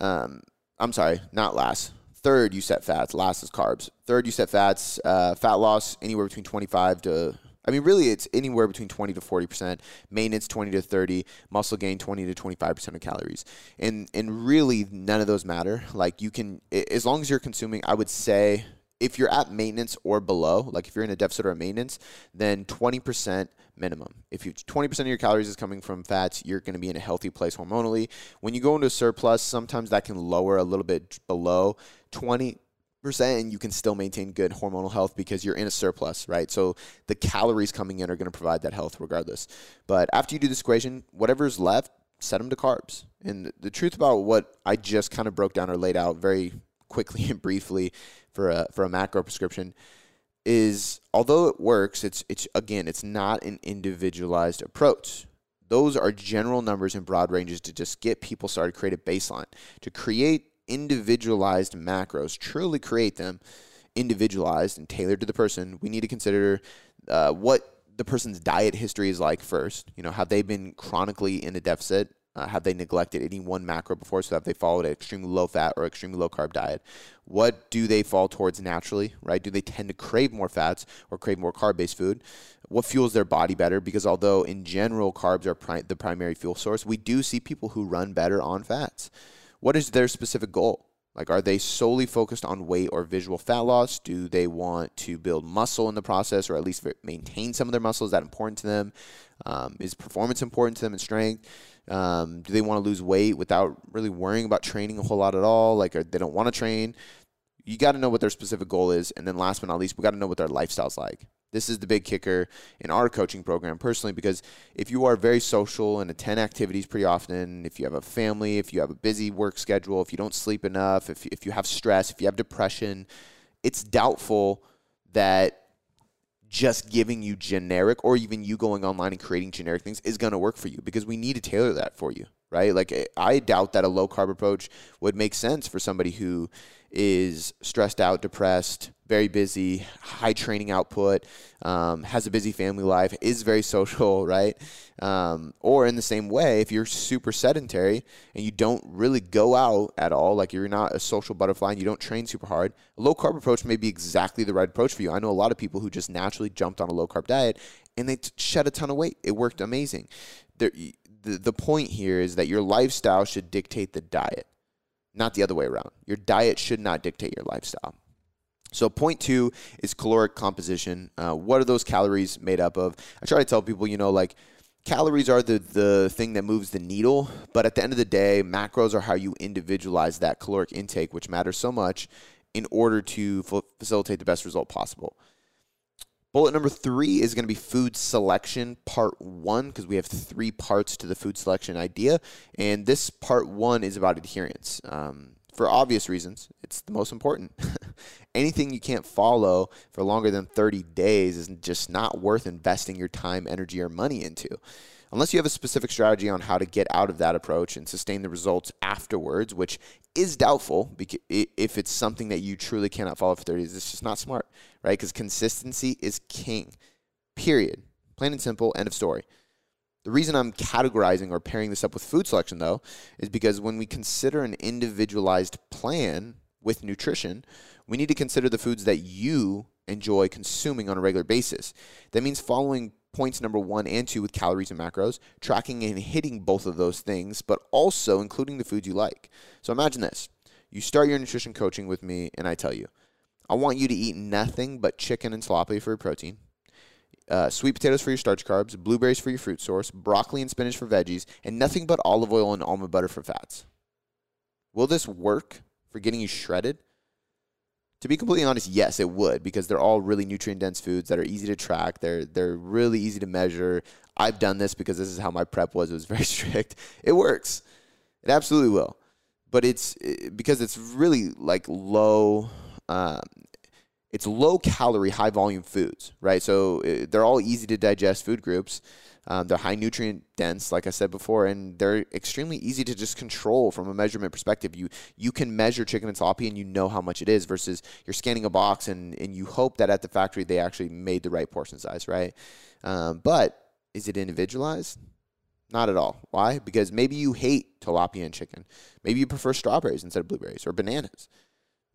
um, I'm sorry, not last. Third, you set fats. Last is carbs. Third, you set fats. Uh, fat loss anywhere between 25 to I mean, really, it's anywhere between 20 to 40 percent. Maintenance 20 to 30. Muscle gain 20 to 25 percent of calories. And and really, none of those matter. Like you can, as long as you're consuming, I would say if you're at maintenance or below, like if you're in a deficit or a maintenance, then 20% minimum. If you 20% of your calories is coming from fats, you're going to be in a healthy place hormonally. When you go into a surplus, sometimes that can lower a little bit below 20 percent and you can still maintain good hormonal health because you're in a surplus, right? So the calories coming in are going to provide that health regardless. But after you do this equation, whatever's left, set them to carbs. And the truth about what I just kind of broke down or laid out very quickly and briefly for a for a macro prescription is although it works, it's it's again it's not an individualized approach. Those are general numbers and broad ranges to just get people started, create a baseline. To create individualized macros, truly create them individualized and tailored to the person, we need to consider uh, what the person's diet history is like first. You know, have they been chronically in a deficit? Uh, have they neglected any one macro before? So have they followed an extremely low fat or extremely low carb diet? What do they fall towards naturally, right? Do they tend to crave more fats or crave more carb based food? What fuels their body better? Because although in general carbs are pri- the primary fuel source, we do see people who run better on fats. What is their specific goal? Like, are they solely focused on weight or visual fat loss? Do they want to build muscle in the process or at least maintain some of their muscles? Is that important to them? Um, is performance important to them and strength? Um, do they want to lose weight without really worrying about training a whole lot at all? Like, they don't want to train. You got to know what their specific goal is. And then last but not least, we got to know what their lifestyle's like. This is the big kicker in our coaching program personally because if you are very social and attend activities pretty often, if you have a family, if you have a busy work schedule, if you don't sleep enough, if, if you have stress, if you have depression, it's doubtful that just giving you generic or even you going online and creating generic things is going to work for you because we need to tailor that for you, right? Like I doubt that a low carb approach would make sense for somebody who is stressed out, depressed, very busy, high training output, um, has a busy family life, is very social, right? Um, or in the same way, if you're super sedentary and you don't really go out at all, like you're not a social butterfly and you don't train super hard, a low carb approach may be exactly the right approach for you. I know a lot of people who just naturally jumped on a low carb diet and they t- shed a ton of weight. It worked amazing. There, the, the point here is that your lifestyle should dictate the diet not the other way around. Your diet should not dictate your lifestyle. So, point two is caloric composition. Uh, what are those calories made up of? I try to tell people, you know, like calories are the, the thing that moves the needle, but at the end of the day, macros are how you individualize that caloric intake, which matters so much in order to facilitate the best result possible. Bullet number three is going to be food selection part one because we have three parts to the food selection idea. And this part one is about adherence. Um, for obvious reasons, it's the most important. Anything you can't follow for longer than 30 days is just not worth investing your time, energy, or money into unless you have a specific strategy on how to get out of that approach and sustain the results afterwards, which is doubtful if it's something that you truly cannot follow for 30 days, it's just not smart, right? Because consistency is king, period. Plain and simple, end of story. The reason I'm categorizing or pairing this up with food selection, though, is because when we consider an individualized plan with nutrition, we need to consider the foods that you enjoy consuming on a regular basis. That means following points number one and two with calories and macros, tracking and hitting both of those things, but also including the foods you like. So imagine this you start your nutrition coaching with me, and I tell you, I want you to eat nothing but chicken and tilapia for your protein, uh, sweet potatoes for your starch carbs, blueberries for your fruit source, broccoli and spinach for veggies, and nothing but olive oil and almond butter for fats. Will this work for getting you shredded? To be completely honest, yes, it would because they're all really nutrient dense foods that are easy to track. They're they're really easy to measure. I've done this because this is how my prep was. It was very strict. It works. It absolutely will. But it's because it's really like low um, it's low calorie, high volume foods, right? So uh, they're all easy to digest food groups. Um, they're high nutrient dense, like I said before, and they're extremely easy to just control from a measurement perspective. You you can measure chicken and tilapia and you know how much it is versus you're scanning a box and, and you hope that at the factory they actually made the right portion size, right? Um, but is it individualized? Not at all. Why? Because maybe you hate tilapia and chicken. Maybe you prefer strawberries instead of blueberries or bananas.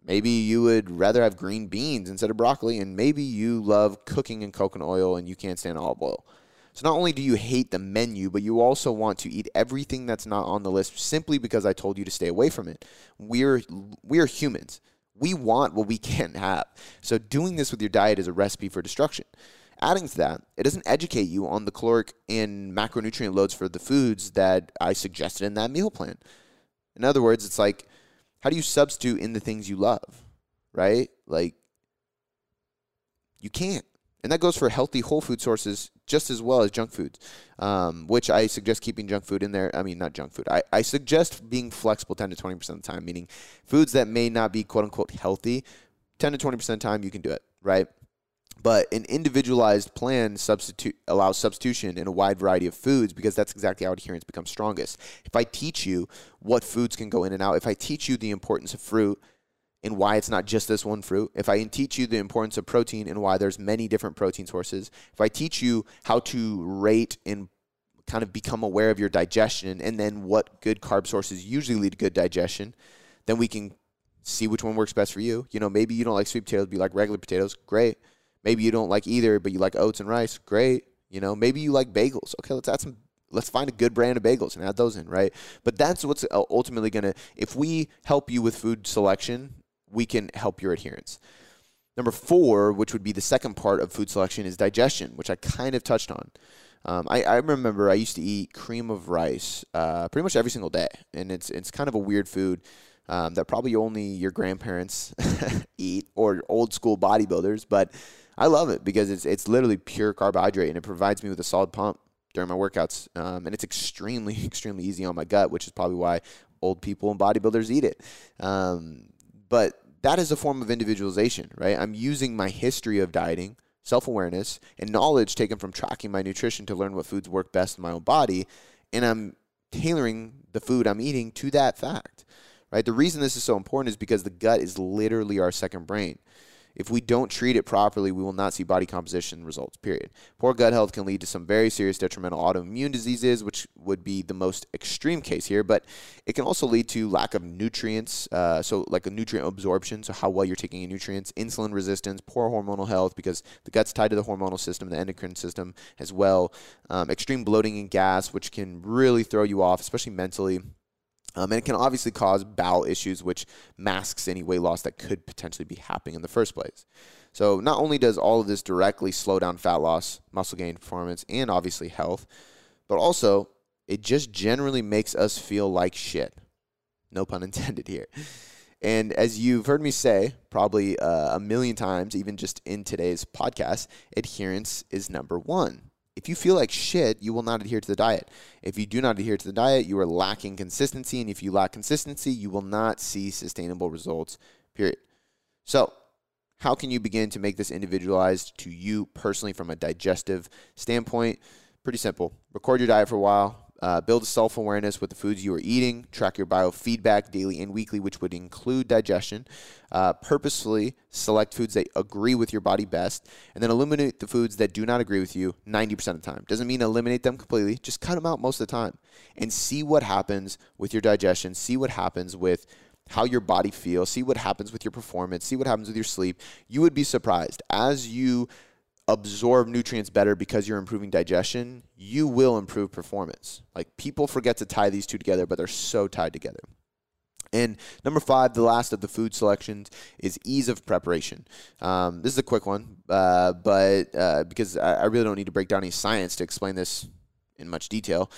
Maybe you would rather have green beans instead of broccoli, and maybe you love cooking in coconut oil and you can't stand olive oil. So not only do you hate the menu, but you also want to eat everything that's not on the list simply because I told you to stay away from it. We're we're humans. We want what we can't have. So doing this with your diet is a recipe for destruction. Adding to that, it doesn't educate you on the caloric and macronutrient loads for the foods that I suggested in that meal plan. In other words, it's like how do you substitute in the things you love? Right? Like you can't. And that goes for healthy whole food sources just as well as junk foods, um, which I suggest keeping junk food in there. I mean, not junk food. I, I suggest being flexible 10 to 20% of the time, meaning foods that may not be quote unquote healthy, 10 to 20% of the time you can do it, right? But an individualized plan substitute allows substitution in a wide variety of foods because that's exactly how adherence becomes strongest. If I teach you what foods can go in and out, if I teach you the importance of fruit, and why it's not just this one fruit, if I teach you the importance of protein and why there's many different protein sources, if I teach you how to rate and kind of become aware of your digestion and then what good carb sources usually lead to good digestion, then we can see which one works best for you. You know, maybe you don't like sweet potatoes, but you like regular potatoes. Great. Maybe you don't like either, but you like oats and rice. Great. You know, maybe you like bagels. Okay, let's add some let's find a good brand of bagels and add those in, right? But that's what's uh, ultimately going to, if we help you with food selection, we can help your adherence. Number four, which would be the second part of food selection, is digestion, which I kind of touched on. Um, I, I, remember I used to eat cream of rice uh, pretty much every single day, and it's it's kind of a weird food um, that probably only your grandparents eat or old school bodybuilders. But I love it because it's it's literally pure carbohydrate, and it provides me with a solid pump during my workouts, um, and it's extremely extremely easy on my gut, which is probably why old people and bodybuilders eat it. Um, but that is a form of individualization, right? I'm using my history of dieting, self awareness, and knowledge taken from tracking my nutrition to learn what foods work best in my own body. And I'm tailoring the food I'm eating to that fact, right? The reason this is so important is because the gut is literally our second brain. If we don't treat it properly, we will not see body composition results, period. Poor gut health can lead to some very serious detrimental autoimmune diseases, which would be the most extreme case here, but it can also lead to lack of nutrients, uh, so like a nutrient absorption, so how well you're taking in nutrients, insulin resistance, poor hormonal health, because the gut's tied to the hormonal system, the endocrine system as well, um, extreme bloating and gas, which can really throw you off, especially mentally. Um, and it can obviously cause bowel issues, which masks any weight loss that could potentially be happening in the first place. So, not only does all of this directly slow down fat loss, muscle gain, performance, and obviously health, but also it just generally makes us feel like shit. No pun intended here. And as you've heard me say probably uh, a million times, even just in today's podcast, adherence is number one. If you feel like shit, you will not adhere to the diet. If you do not adhere to the diet, you are lacking consistency. And if you lack consistency, you will not see sustainable results, period. So, how can you begin to make this individualized to you personally from a digestive standpoint? Pretty simple. Record your diet for a while, uh, build self awareness with the foods you are eating. Track your biofeedback daily and weekly, which would include digestion. Uh, purposefully select foods that agree with your body best, and then eliminate the foods that do not agree with you 90% of the time. Doesn't mean eliminate them completely, just cut them out most of the time and see what happens with your digestion. See what happens with how your body feels. See what happens with your performance. See what happens with your sleep. You would be surprised as you absorb nutrients better because you're improving digestion, you will improve performance. Like people forget to tie these two together, but they're so tied together. And number five, the last of the food selections, is ease of preparation. Um, this is a quick one, uh, but uh, because I, I, really don't need to break down any science to explain this in much detail.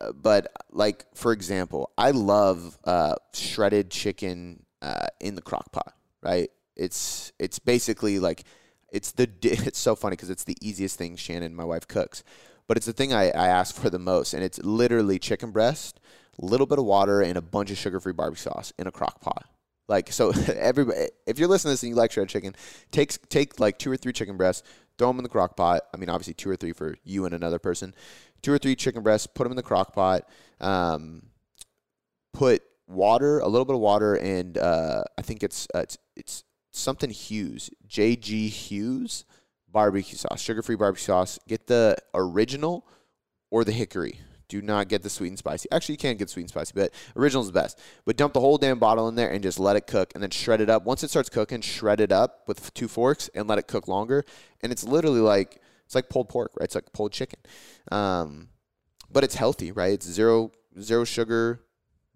Uh, but like for example, I love uh, shredded chicken uh, in the crock pot. Right? It's it's basically like it's the it's so funny because it's the easiest thing Shannon, my wife, cooks, but it's the thing I, I ask for the most, and it's literally chicken breast, a little bit of water, and a bunch of sugar-free barbecue sauce in a crock pot. Like so, everybody, if you're listening to this and you like shredded chicken, take take like two or three chicken breasts, throw them in the crock pot. I mean, obviously two or three for you and another person. Two or three chicken breasts, put them in the crock pot. Um, put water, a little bit of water, and uh, I think it's uh, it's it's something Hughes, G Hughes barbecue sauce, sugar free barbecue sauce. Get the original or the hickory. Do not get the sweet and spicy. Actually, you can get sweet and spicy, but original is the best. But dump the whole damn bottle in there and just let it cook and then shred it up. Once it starts cooking, shred it up with two forks and let it cook longer. And it's literally like it's like pulled pork, right? It's like pulled chicken. Um, but it's healthy, right? It's zero zero sugar,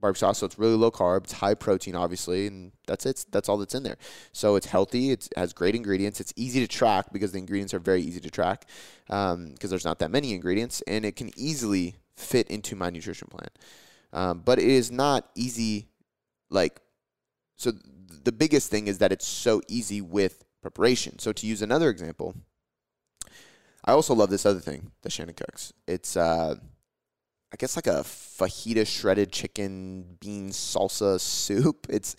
barbecue sauce, so it's really low carb. It's high protein, obviously, and that's it. That's all that's in there. So it's healthy. It has great ingredients. It's easy to track because the ingredients are very easy to track because um, there's not that many ingredients, and it can easily fit into my nutrition plan. Um, but it is not easy. Like, so the biggest thing is that it's so easy with preparation. So to use another example, I also love this other thing that Shannon cooks. It's uh, I guess like a fajita shredded chicken bean salsa soup. It's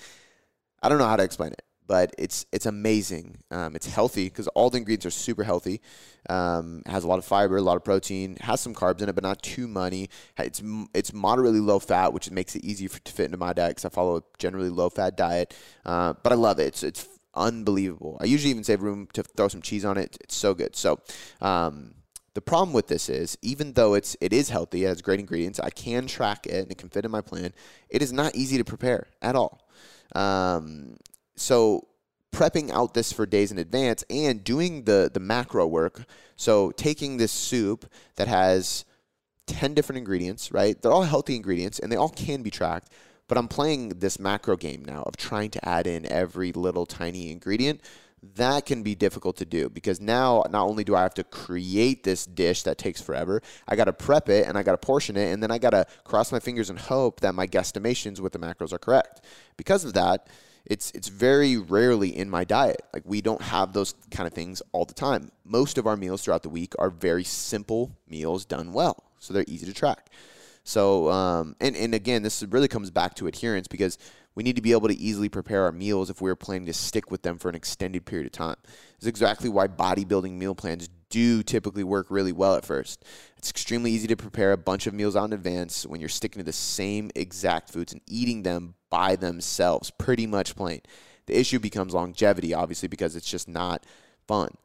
I don't know how to explain it, but it's it's amazing. Um, it's healthy because all the ingredients are super healthy. Um, has a lot of fiber, a lot of protein, has some carbs in it, but not too many. It's it's moderately low fat, which makes it easy for, to fit into my diet because I follow a generally low fat diet. Uh, but I love it. It's it's unbelievable. I usually even save room to throw some cheese on it. It's so good. So. Um, the problem with this is, even though it's it is healthy, it has great ingredients, I can track it and it can fit in my plan. It is not easy to prepare at all. Um, so prepping out this for days in advance and doing the the macro work. So taking this soup that has 10 different ingredients, right? They're all healthy ingredients and they all can be tracked. But I'm playing this macro game now of trying to add in every little tiny ingredient. That can be difficult to do because now not only do I have to create this dish that takes forever, I got to prep it and I got to portion it and then I got to cross my fingers and hope that my guesstimations with the macros are correct. Because of that, it's it's very rarely in my diet. Like we don't have those kind of things all the time. Most of our meals throughout the week are very simple meals done well, so they're easy to track. So um, and and again, this really comes back to adherence because we need to be able to easily prepare our meals if we're planning to stick with them for an extended period of time. This is exactly why bodybuilding meal plans do typically work really well at first. It's extremely easy to prepare a bunch of meals out in advance when you're sticking to the same exact foods and eating them by themselves, pretty much plain. The issue becomes longevity, obviously, because it's just not fun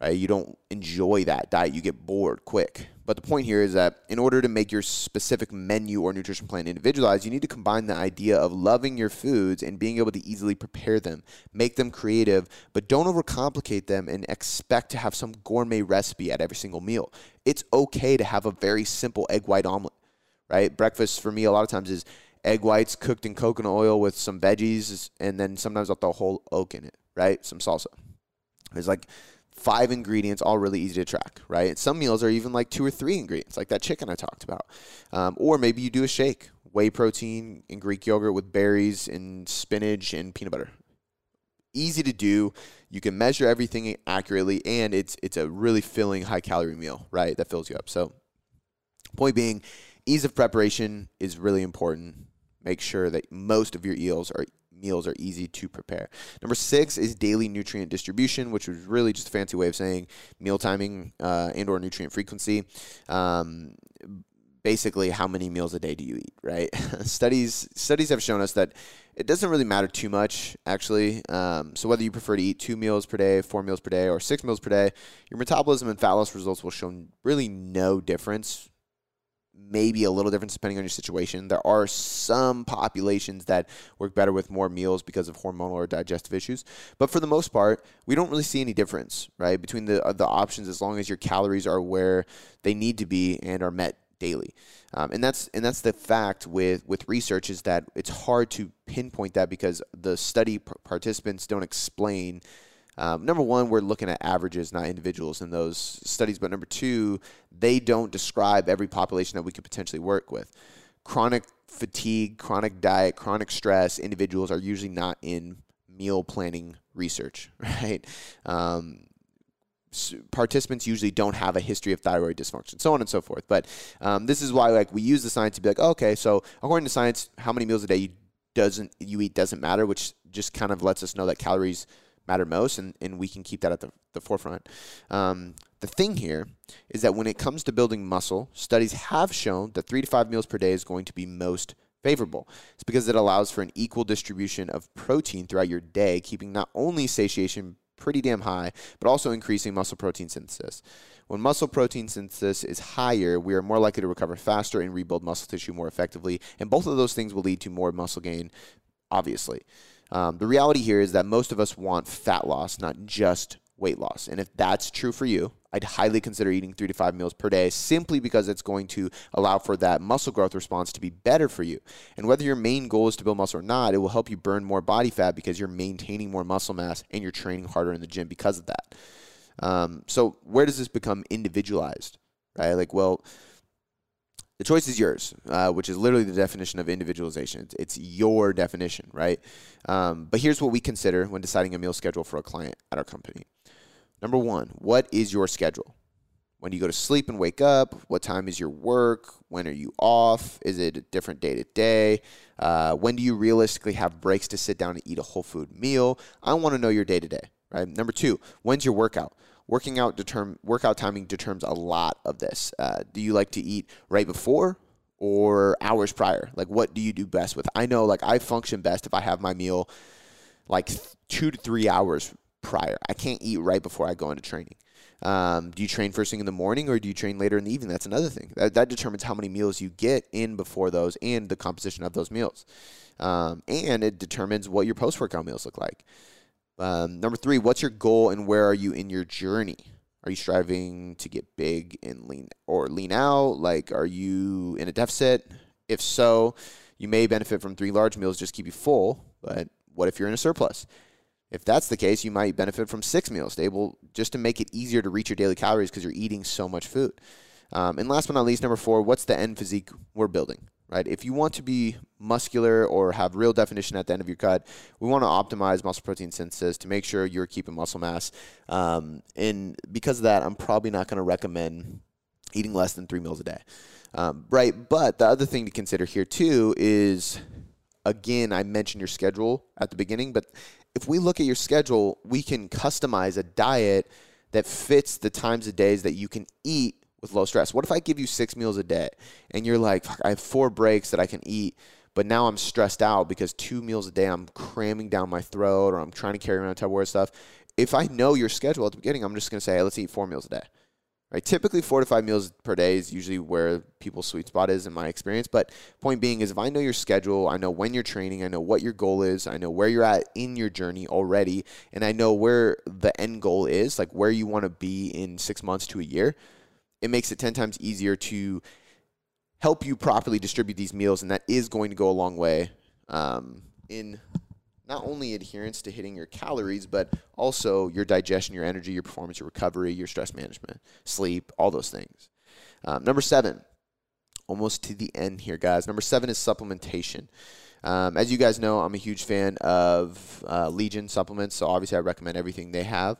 right? You don't enjoy that diet, you get bored quick. But the point here is that in order to make your specific menu or nutrition plan individualized, you need to combine the idea of loving your foods and being able to easily prepare them, make them creative, but don't overcomplicate them and expect to have some gourmet recipe at every single meal. It's okay to have a very simple egg white omelet, right? Breakfast for me a lot of times is egg whites cooked in coconut oil with some veggies, and then sometimes I'll throw whole oak in it, right? Some salsa. It's like five ingredients, all really easy to track, right? Some meals are even like two or three ingredients, like that chicken I talked about. Um, or maybe you do a shake, whey protein and Greek yogurt with berries and spinach and peanut butter. Easy to do. You can measure everything accurately, and it's it's a really filling, high calorie meal, right? That fills you up. So, point being, ease of preparation is really important. Make sure that most of your eels are meals are easy to prepare. Number six is daily nutrient distribution, which is really just a fancy way of saying meal timing uh, and or nutrient frequency. Um, basically, how many meals a day do you eat? Right? studies studies have shown us that it doesn't really matter too much, actually. Um, so whether you prefer to eat two meals per day, four meals per day, or six meals per day, your metabolism and fat loss results will show really no difference maybe a little difference depending on your situation. There are some populations that work better with more meals because of hormonal or digestive issues, but for the most part, we don't really see any difference, right, between the uh, the options as long as your calories are where they need to be and are met daily. Um, and that's and that's the fact with with research is that it's hard to pinpoint that because the study participants don't explain um, number one, we're looking at averages, not individuals in those studies. But number two, they don't describe every population that we could potentially work with. Chronic fatigue, chronic diet, chronic stress individuals are usually not in meal planning research, right? Um, participants usually don't have a history of thyroid dysfunction, so on and so forth. But um, this is why, like, we use the science to be like, oh, okay, so according to science, how many meals a day you doesn't you eat doesn't matter, which just kind of lets us know that calories matter most, and, and we can keep that at the, the forefront. Um, the thing here is that when it comes to building muscle, studies have shown that three to five meals per day is going to be most favorable. It's because it allows for an equal distribution of protein throughout your day, keeping not only satiation pretty damn high, but also increasing muscle protein synthesis. When muscle protein synthesis is higher, we are more likely to recover faster and rebuild muscle tissue more effectively. And both of those things will lead to more muscle gain, obviously. Um, the reality here is that most of us want fat loss, not just weight loss. And if that's true for you, I'd highly consider eating three to five meals per day simply because it's going to allow for that muscle growth response to be better for you. And whether your main goal is to build muscle or not, it will help you burn more body fat because you're maintaining more muscle mass and you're training harder in the gym because of that. Um, so, where does this become individualized? Right? Like, well, the choice is yours, uh, which is literally the definition of individualization. It's, it's your definition, right? Um, but here's what we consider when deciding a meal schedule for a client at our company. Number one, what is your schedule? When do you go to sleep and wake up? What time is your work? When are you off? Is it a different day to day? Uh, when do you realistically have breaks to sit down and eat a whole food meal? I want to know your day to day, right? Number two, when's your workout? Working out determ- workout timing determines a lot of this. Uh, do you like to eat right before or hours prior? Like, what do you do best with? I know, like, I function best if I have my meal like two to three hours prior. I can't eat right before I go into training. Um, do you train first thing in the morning or do you train later in the evening? That's another thing. That, that determines how many meals you get in before those and the composition of those meals. Um, and it determines what your post workout meals look like. Um, number three, what's your goal and where are you in your journey? Are you striving to get big and lean or lean out? Like, are you in a deficit? If so, you may benefit from three large meals just keep you full. But what if you're in a surplus? If that's the case, you might benefit from six meals, able just to make it easier to reach your daily calories because you're eating so much food. Um, and last but not least, number four, what's the end physique we're building? Right? If you want to be muscular or have real definition at the end of your cut, we want to optimize muscle protein synthesis to make sure you're keeping muscle mass. Um, and because of that, I'm probably not going to recommend eating less than three meals a day. Um, right? But the other thing to consider here too is again, I mentioned your schedule at the beginning, but if we look at your schedule, we can customize a diet that fits the times of days that you can eat with low stress. What if I give you six meals a day and you're like, I have four breaks that I can eat, but now I'm stressed out because two meals a day I'm cramming down my throat or I'm trying to carry around Tupperware stuff. If I know your schedule at the beginning, I'm just going to say, hey, let's eat four meals a day. Right? Typically, four to five meals per day is usually where people's sweet spot is in my experience. But point being is, if I know your schedule, I know when you're training, I know what your goal is, I know where you're at in your journey already, and I know where the end goal is, like where you want to be in six months to a year it makes it 10 times easier to help you properly distribute these meals, and that is going to go a long way um, in not only adherence to hitting your calories, but also your digestion, your energy, your performance, your recovery, your stress management, sleep, all those things. Um, number seven, almost to the end here, guys. Number seven is supplementation. Um, as you guys know, I'm a huge fan of uh, Legion supplements, so obviously I recommend everything they have.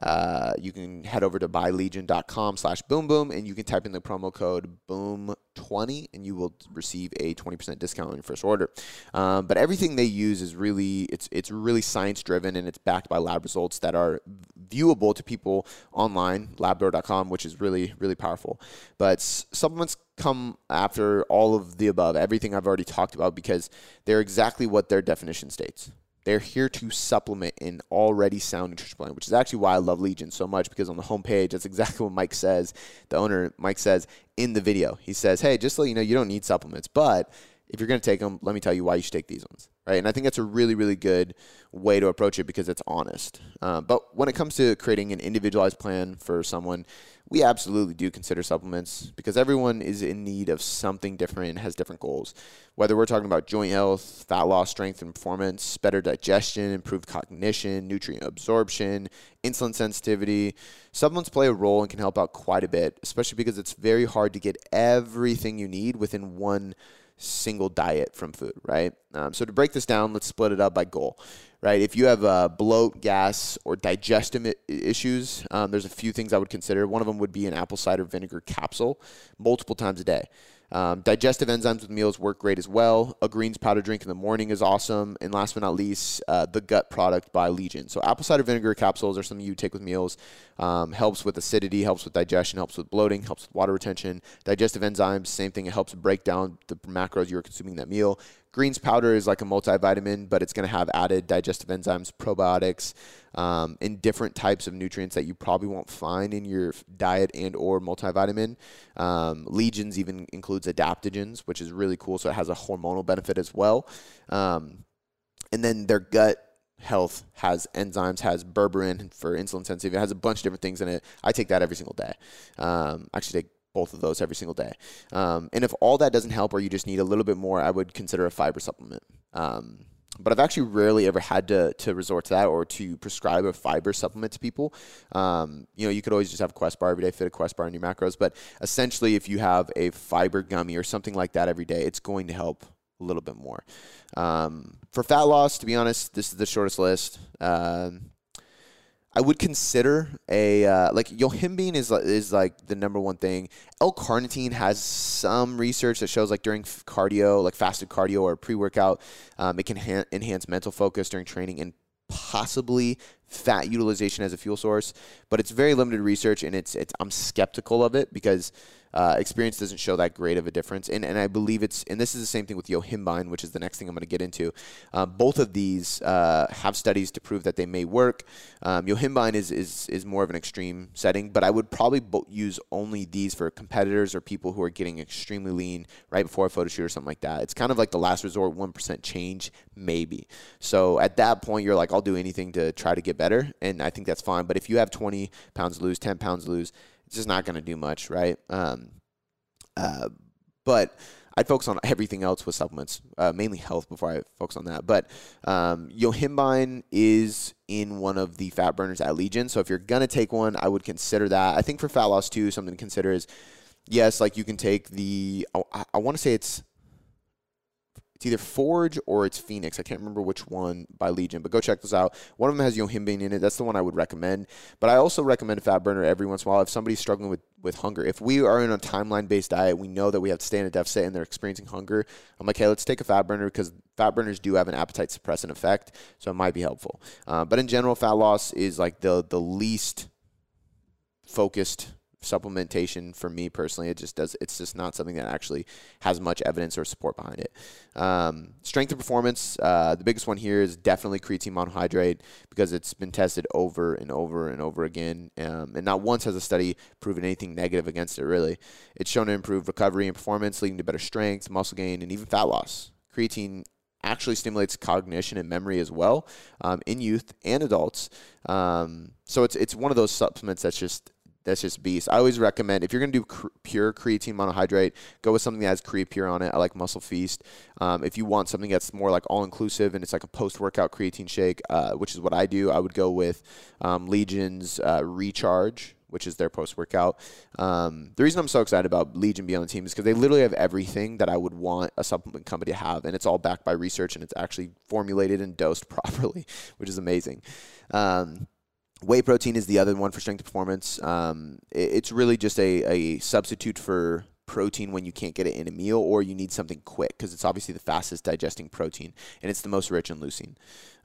Uh, you can head over to buylegion.com slash boom boom and you can type in the promo code boom20 and you will receive a 20% discount on your first order. Um, but everything they use is really, it's, it's really science driven and it's backed by lab results that are viewable to people online, labdoor.com, which is really, really powerful. But supplements come after all of the above, everything I've already talked about, because they're exactly what their definition states. They're here to supplement an already sound nutrition plan, which is actually why I love Legion so much because on the homepage, that's exactly what Mike says. The owner, Mike, says in the video. He says, Hey, just so you know, you don't need supplements, but if you're going to take them, let me tell you why you should take these ones. Right. And I think that's a really, really good way to approach it because it's honest. Uh, but when it comes to creating an individualized plan for someone, we absolutely do consider supplements because everyone is in need of something different and has different goals. Whether we're talking about joint health, fat loss, strength and performance, better digestion, improved cognition, nutrient absorption, insulin sensitivity, supplements play a role and can help out quite a bit, especially because it's very hard to get everything you need within one single diet from food, right? Um, so to break this down, let's split it up by goal right? If you have uh, bloat, gas, or digestive issues, um, there's a few things I would consider. One of them would be an apple cider vinegar capsule multiple times a day. Um, digestive enzymes with meals work great as well. A greens powder drink in the morning is awesome. And last but not least, uh, the gut product by Legion. So apple cider vinegar capsules are something you take with meals. Um, helps with acidity, helps with digestion, helps with bloating, helps with water retention. Digestive enzymes, same thing. It helps break down the macros you are consuming that meal. Greens powder is like a multivitamin, but it's going to have added digestive enzymes, probiotics, um, and different types of nutrients that you probably won't find in your diet and or multivitamin. Um, Legions even includes adaptogens, which is really cool. So it has a hormonal benefit as well. Um, and then their gut health has enzymes, has berberine for insulin sensitive. It has a bunch of different things in it. I take that every single day. Um, actually, take both of those every single day. Um, and if all that doesn't help or you just need a little bit more, I would consider a fiber supplement. Um, but I've actually rarely ever had to, to resort to that or to prescribe a fiber supplement to people. Um, you know, you could always just have a Quest bar every day, fit a Quest bar in your macros. But essentially, if you have a fiber gummy or something like that every day, it's going to help a little bit more. Um, for fat loss, to be honest, this is the shortest list. Um, I would consider a uh, like yohimbine is is like the number one thing. L-carnitine has some research that shows like during cardio, like fasted cardio or pre-workout, um, it can ha- enhance mental focus during training and possibly fat utilization as a fuel source. But it's very limited research, and it's it's I'm skeptical of it because Uh, experience doesn't show that great of a difference, and and I believe it's and this is the same thing with yohimbine, which is the next thing I'm going to get into. Uh, both of these uh, have studies to prove that they may work. Um, yohimbine is is is more of an extreme setting, but I would probably bo- use only these for competitors or people who are getting extremely lean right before a photo shoot or something like that. It's kind of like the last resort, one percent change maybe. So at that point, you're like, I'll do anything to try to get better, and I think that's fine. But if you have 20 pounds lose, 10 pounds lose, it's just not going to do much, right? Um, uh, but I'd focus on everything else with supplements, uh, mainly health before I focus on that. But um, Yohimbine is in one of the fat burners at Legion. So if you're going to take one, I would consider that. I think for fat loss too, something to consider is yes, like you can take the, I, I want to say it's it's either Forge or it's Phoenix. I can't remember which one by Legion, but go check this out. One of them has yohimbine in it. That's the one I would recommend. But I also recommend a Fat Burner every once in a while if somebody's struggling with, with hunger. If we are in a timeline based diet, we know that we have to stay in a deficit and they're experiencing hunger. I'm like, hey, let's take a Fat Burner because Fat Burners do have an appetite suppressant effect, so it might be helpful. Uh, but in general, fat loss is like the the least focused supplementation for me personally it just does it's just not something that actually has much evidence or support behind it. Um, strength and performance uh, the biggest one here is definitely creatine monohydrate because it's been tested over and over and over again um, and not once has a study proven anything negative against it really. It's shown to improve recovery and performance leading to better strength muscle gain and even fat loss. Creatine actually stimulates cognition and memory as well um, in youth and adults. Um, so it's it's one of those supplements that's just that's just beast. I always recommend if you're gonna do cr- pure creatine monohydrate, go with something that has Creapure on it. I like Muscle Feast. Um, if you want something that's more like all inclusive and it's like a post workout creatine shake, uh, which is what I do, I would go with um, Legion's uh, Recharge. Which is their post workout. Um, the reason I'm so excited about Legion the team is because they literally have everything that I would want a supplement company to have, and it's all backed by research and it's actually formulated and dosed properly, which is amazing. Um, Whey protein is the other one for strength performance. Um, it, it's really just a, a substitute for protein when you can't get it in a meal or you need something quick because it's obviously the fastest digesting protein and it's the most rich in leucine.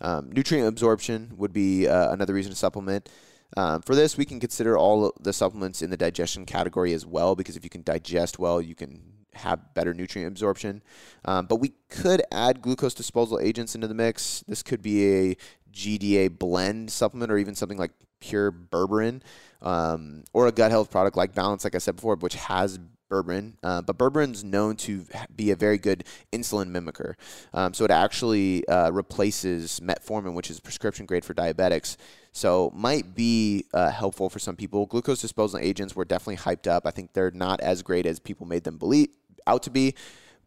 Um, nutrient absorption would be uh, another reason to supplement. Um, for this, we can consider all the supplements in the digestion category as well because if you can digest well, you can have better nutrient absorption. Um, but we could add glucose disposal agents into the mix. This could be a GDA blend supplement or even something like pure berberine um, or a gut health product like Balance, like I said before, which has berberine. Uh, but berberine's known to be a very good insulin mimicker. Um, so it actually uh, replaces metformin, which is prescription grade for diabetics. So might be uh, helpful for some people. Glucose disposal agents were definitely hyped up. I think they're not as great as people made them believe out to be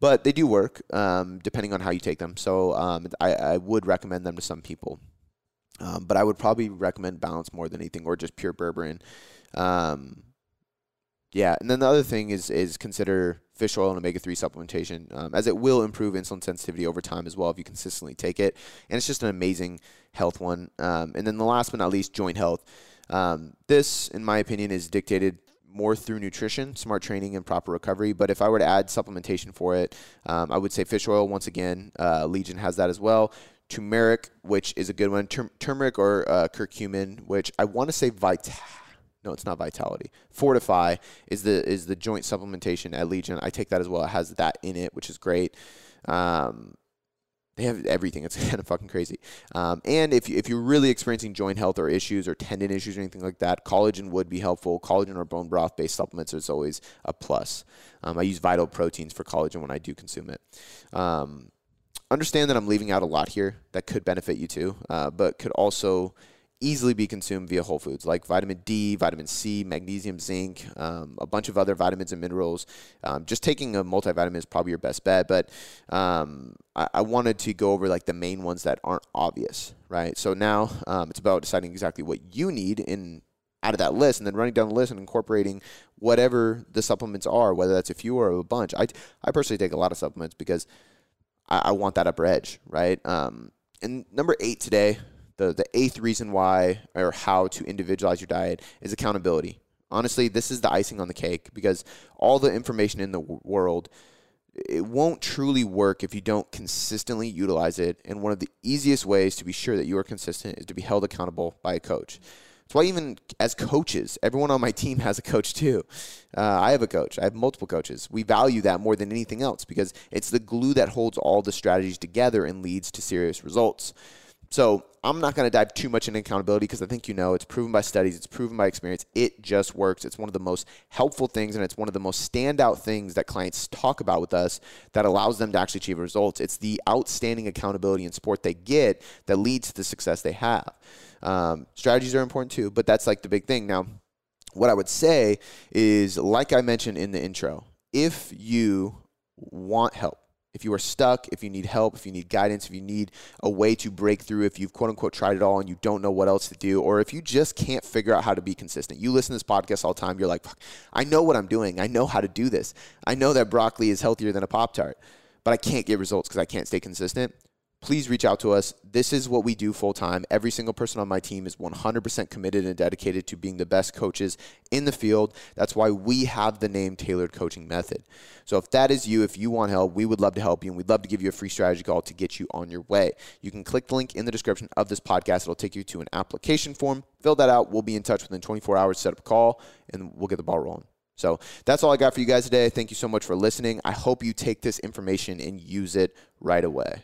but they do work um, depending on how you take them. So um, I, I, would recommend them to some people. Um, but I would probably recommend Balance more than anything, or just pure berberine. Um, yeah, and then the other thing is is consider fish oil and omega three supplementation, um, as it will improve insulin sensitivity over time as well if you consistently take it, and it's just an amazing health one. Um, and then the last but not least, joint health. Um, this, in my opinion, is dictated more through nutrition, smart training, and proper recovery. But if I were to add supplementation for it, um, I would say fish oil once again. Uh, Legion has that as well turmeric, which is a good one. Tur- turmeric or uh, curcumin, which I want to say Vital. No, it's not Vitality. Fortify is the is the joint supplementation at Legion. I take that as well. It has that in it, which is great. Um, they have everything. It's kind of fucking crazy. Um, and if, you, if you're really experiencing joint health or issues or tendon issues or anything like that, collagen would be helpful. Collagen or bone broth based supplements is always a plus. Um, I use Vital Proteins for collagen when I do consume it. Um, understand that I'm leaving out a lot here that could benefit you too, uh, but could also easily be consumed via whole foods like vitamin D, vitamin C, magnesium, zinc, um, a bunch of other vitamins and minerals. Um, just taking a multivitamin is probably your best bet, but um, I, I, wanted to go over like the main ones that aren't obvious, right? So now um, it's about deciding exactly what you need in out of that list and then running down the list and incorporating whatever the supplements are, whether that's a few or a bunch. I, I personally take a lot of supplements because – I, I want that upper edge, right? Um, and number eight today, the the eighth reason why or how to individualize your diet is accountability. Honestly, this is the icing on the cake because all the information in the world it won't truly work if you don't consistently utilize it. And one of the easiest ways to be sure that you are consistent is to be held accountable by a coach. That's why even as coaches, everyone on my team has a coach too. Uh, I have a coach. I have multiple coaches. We value that more than anything else because it's the glue that holds all the strategies together and leads to serious results. So I'm not going to dive too much into accountability because I think you know it's proven by studies, it's proven by experience. It just works. It's one of the most helpful things, and it's one of the most standout things that clients talk about with us that allows them to actually achieve results. It's the outstanding accountability and support they get that leads to the success they have. Um, strategies are important too, but that's like the big thing. Now, what I would say is, like I mentioned in the intro, if you want help, if you are stuck, if you need help, if you need guidance, if you need a way to break through, if you've quote unquote tried it all and you don't know what else to do, or if you just can't figure out how to be consistent. You listen to this podcast all the time, you're like, I know what I'm doing. I know how to do this. I know that broccoli is healthier than a Pop Tart, but I can't get results because I can't stay consistent please reach out to us. This is what we do full time. Every single person on my team is 100% committed and dedicated to being the best coaches in the field. That's why we have the name Tailored Coaching Method. So if that is you, if you want help, we would love to help you and we'd love to give you a free strategy call to get you on your way. You can click the link in the description of this podcast. It'll take you to an application form. Fill that out. We'll be in touch within 24 hours, set up a call, and we'll get the ball rolling. So that's all I got for you guys today. Thank you so much for listening. I hope you take this information and use it right away.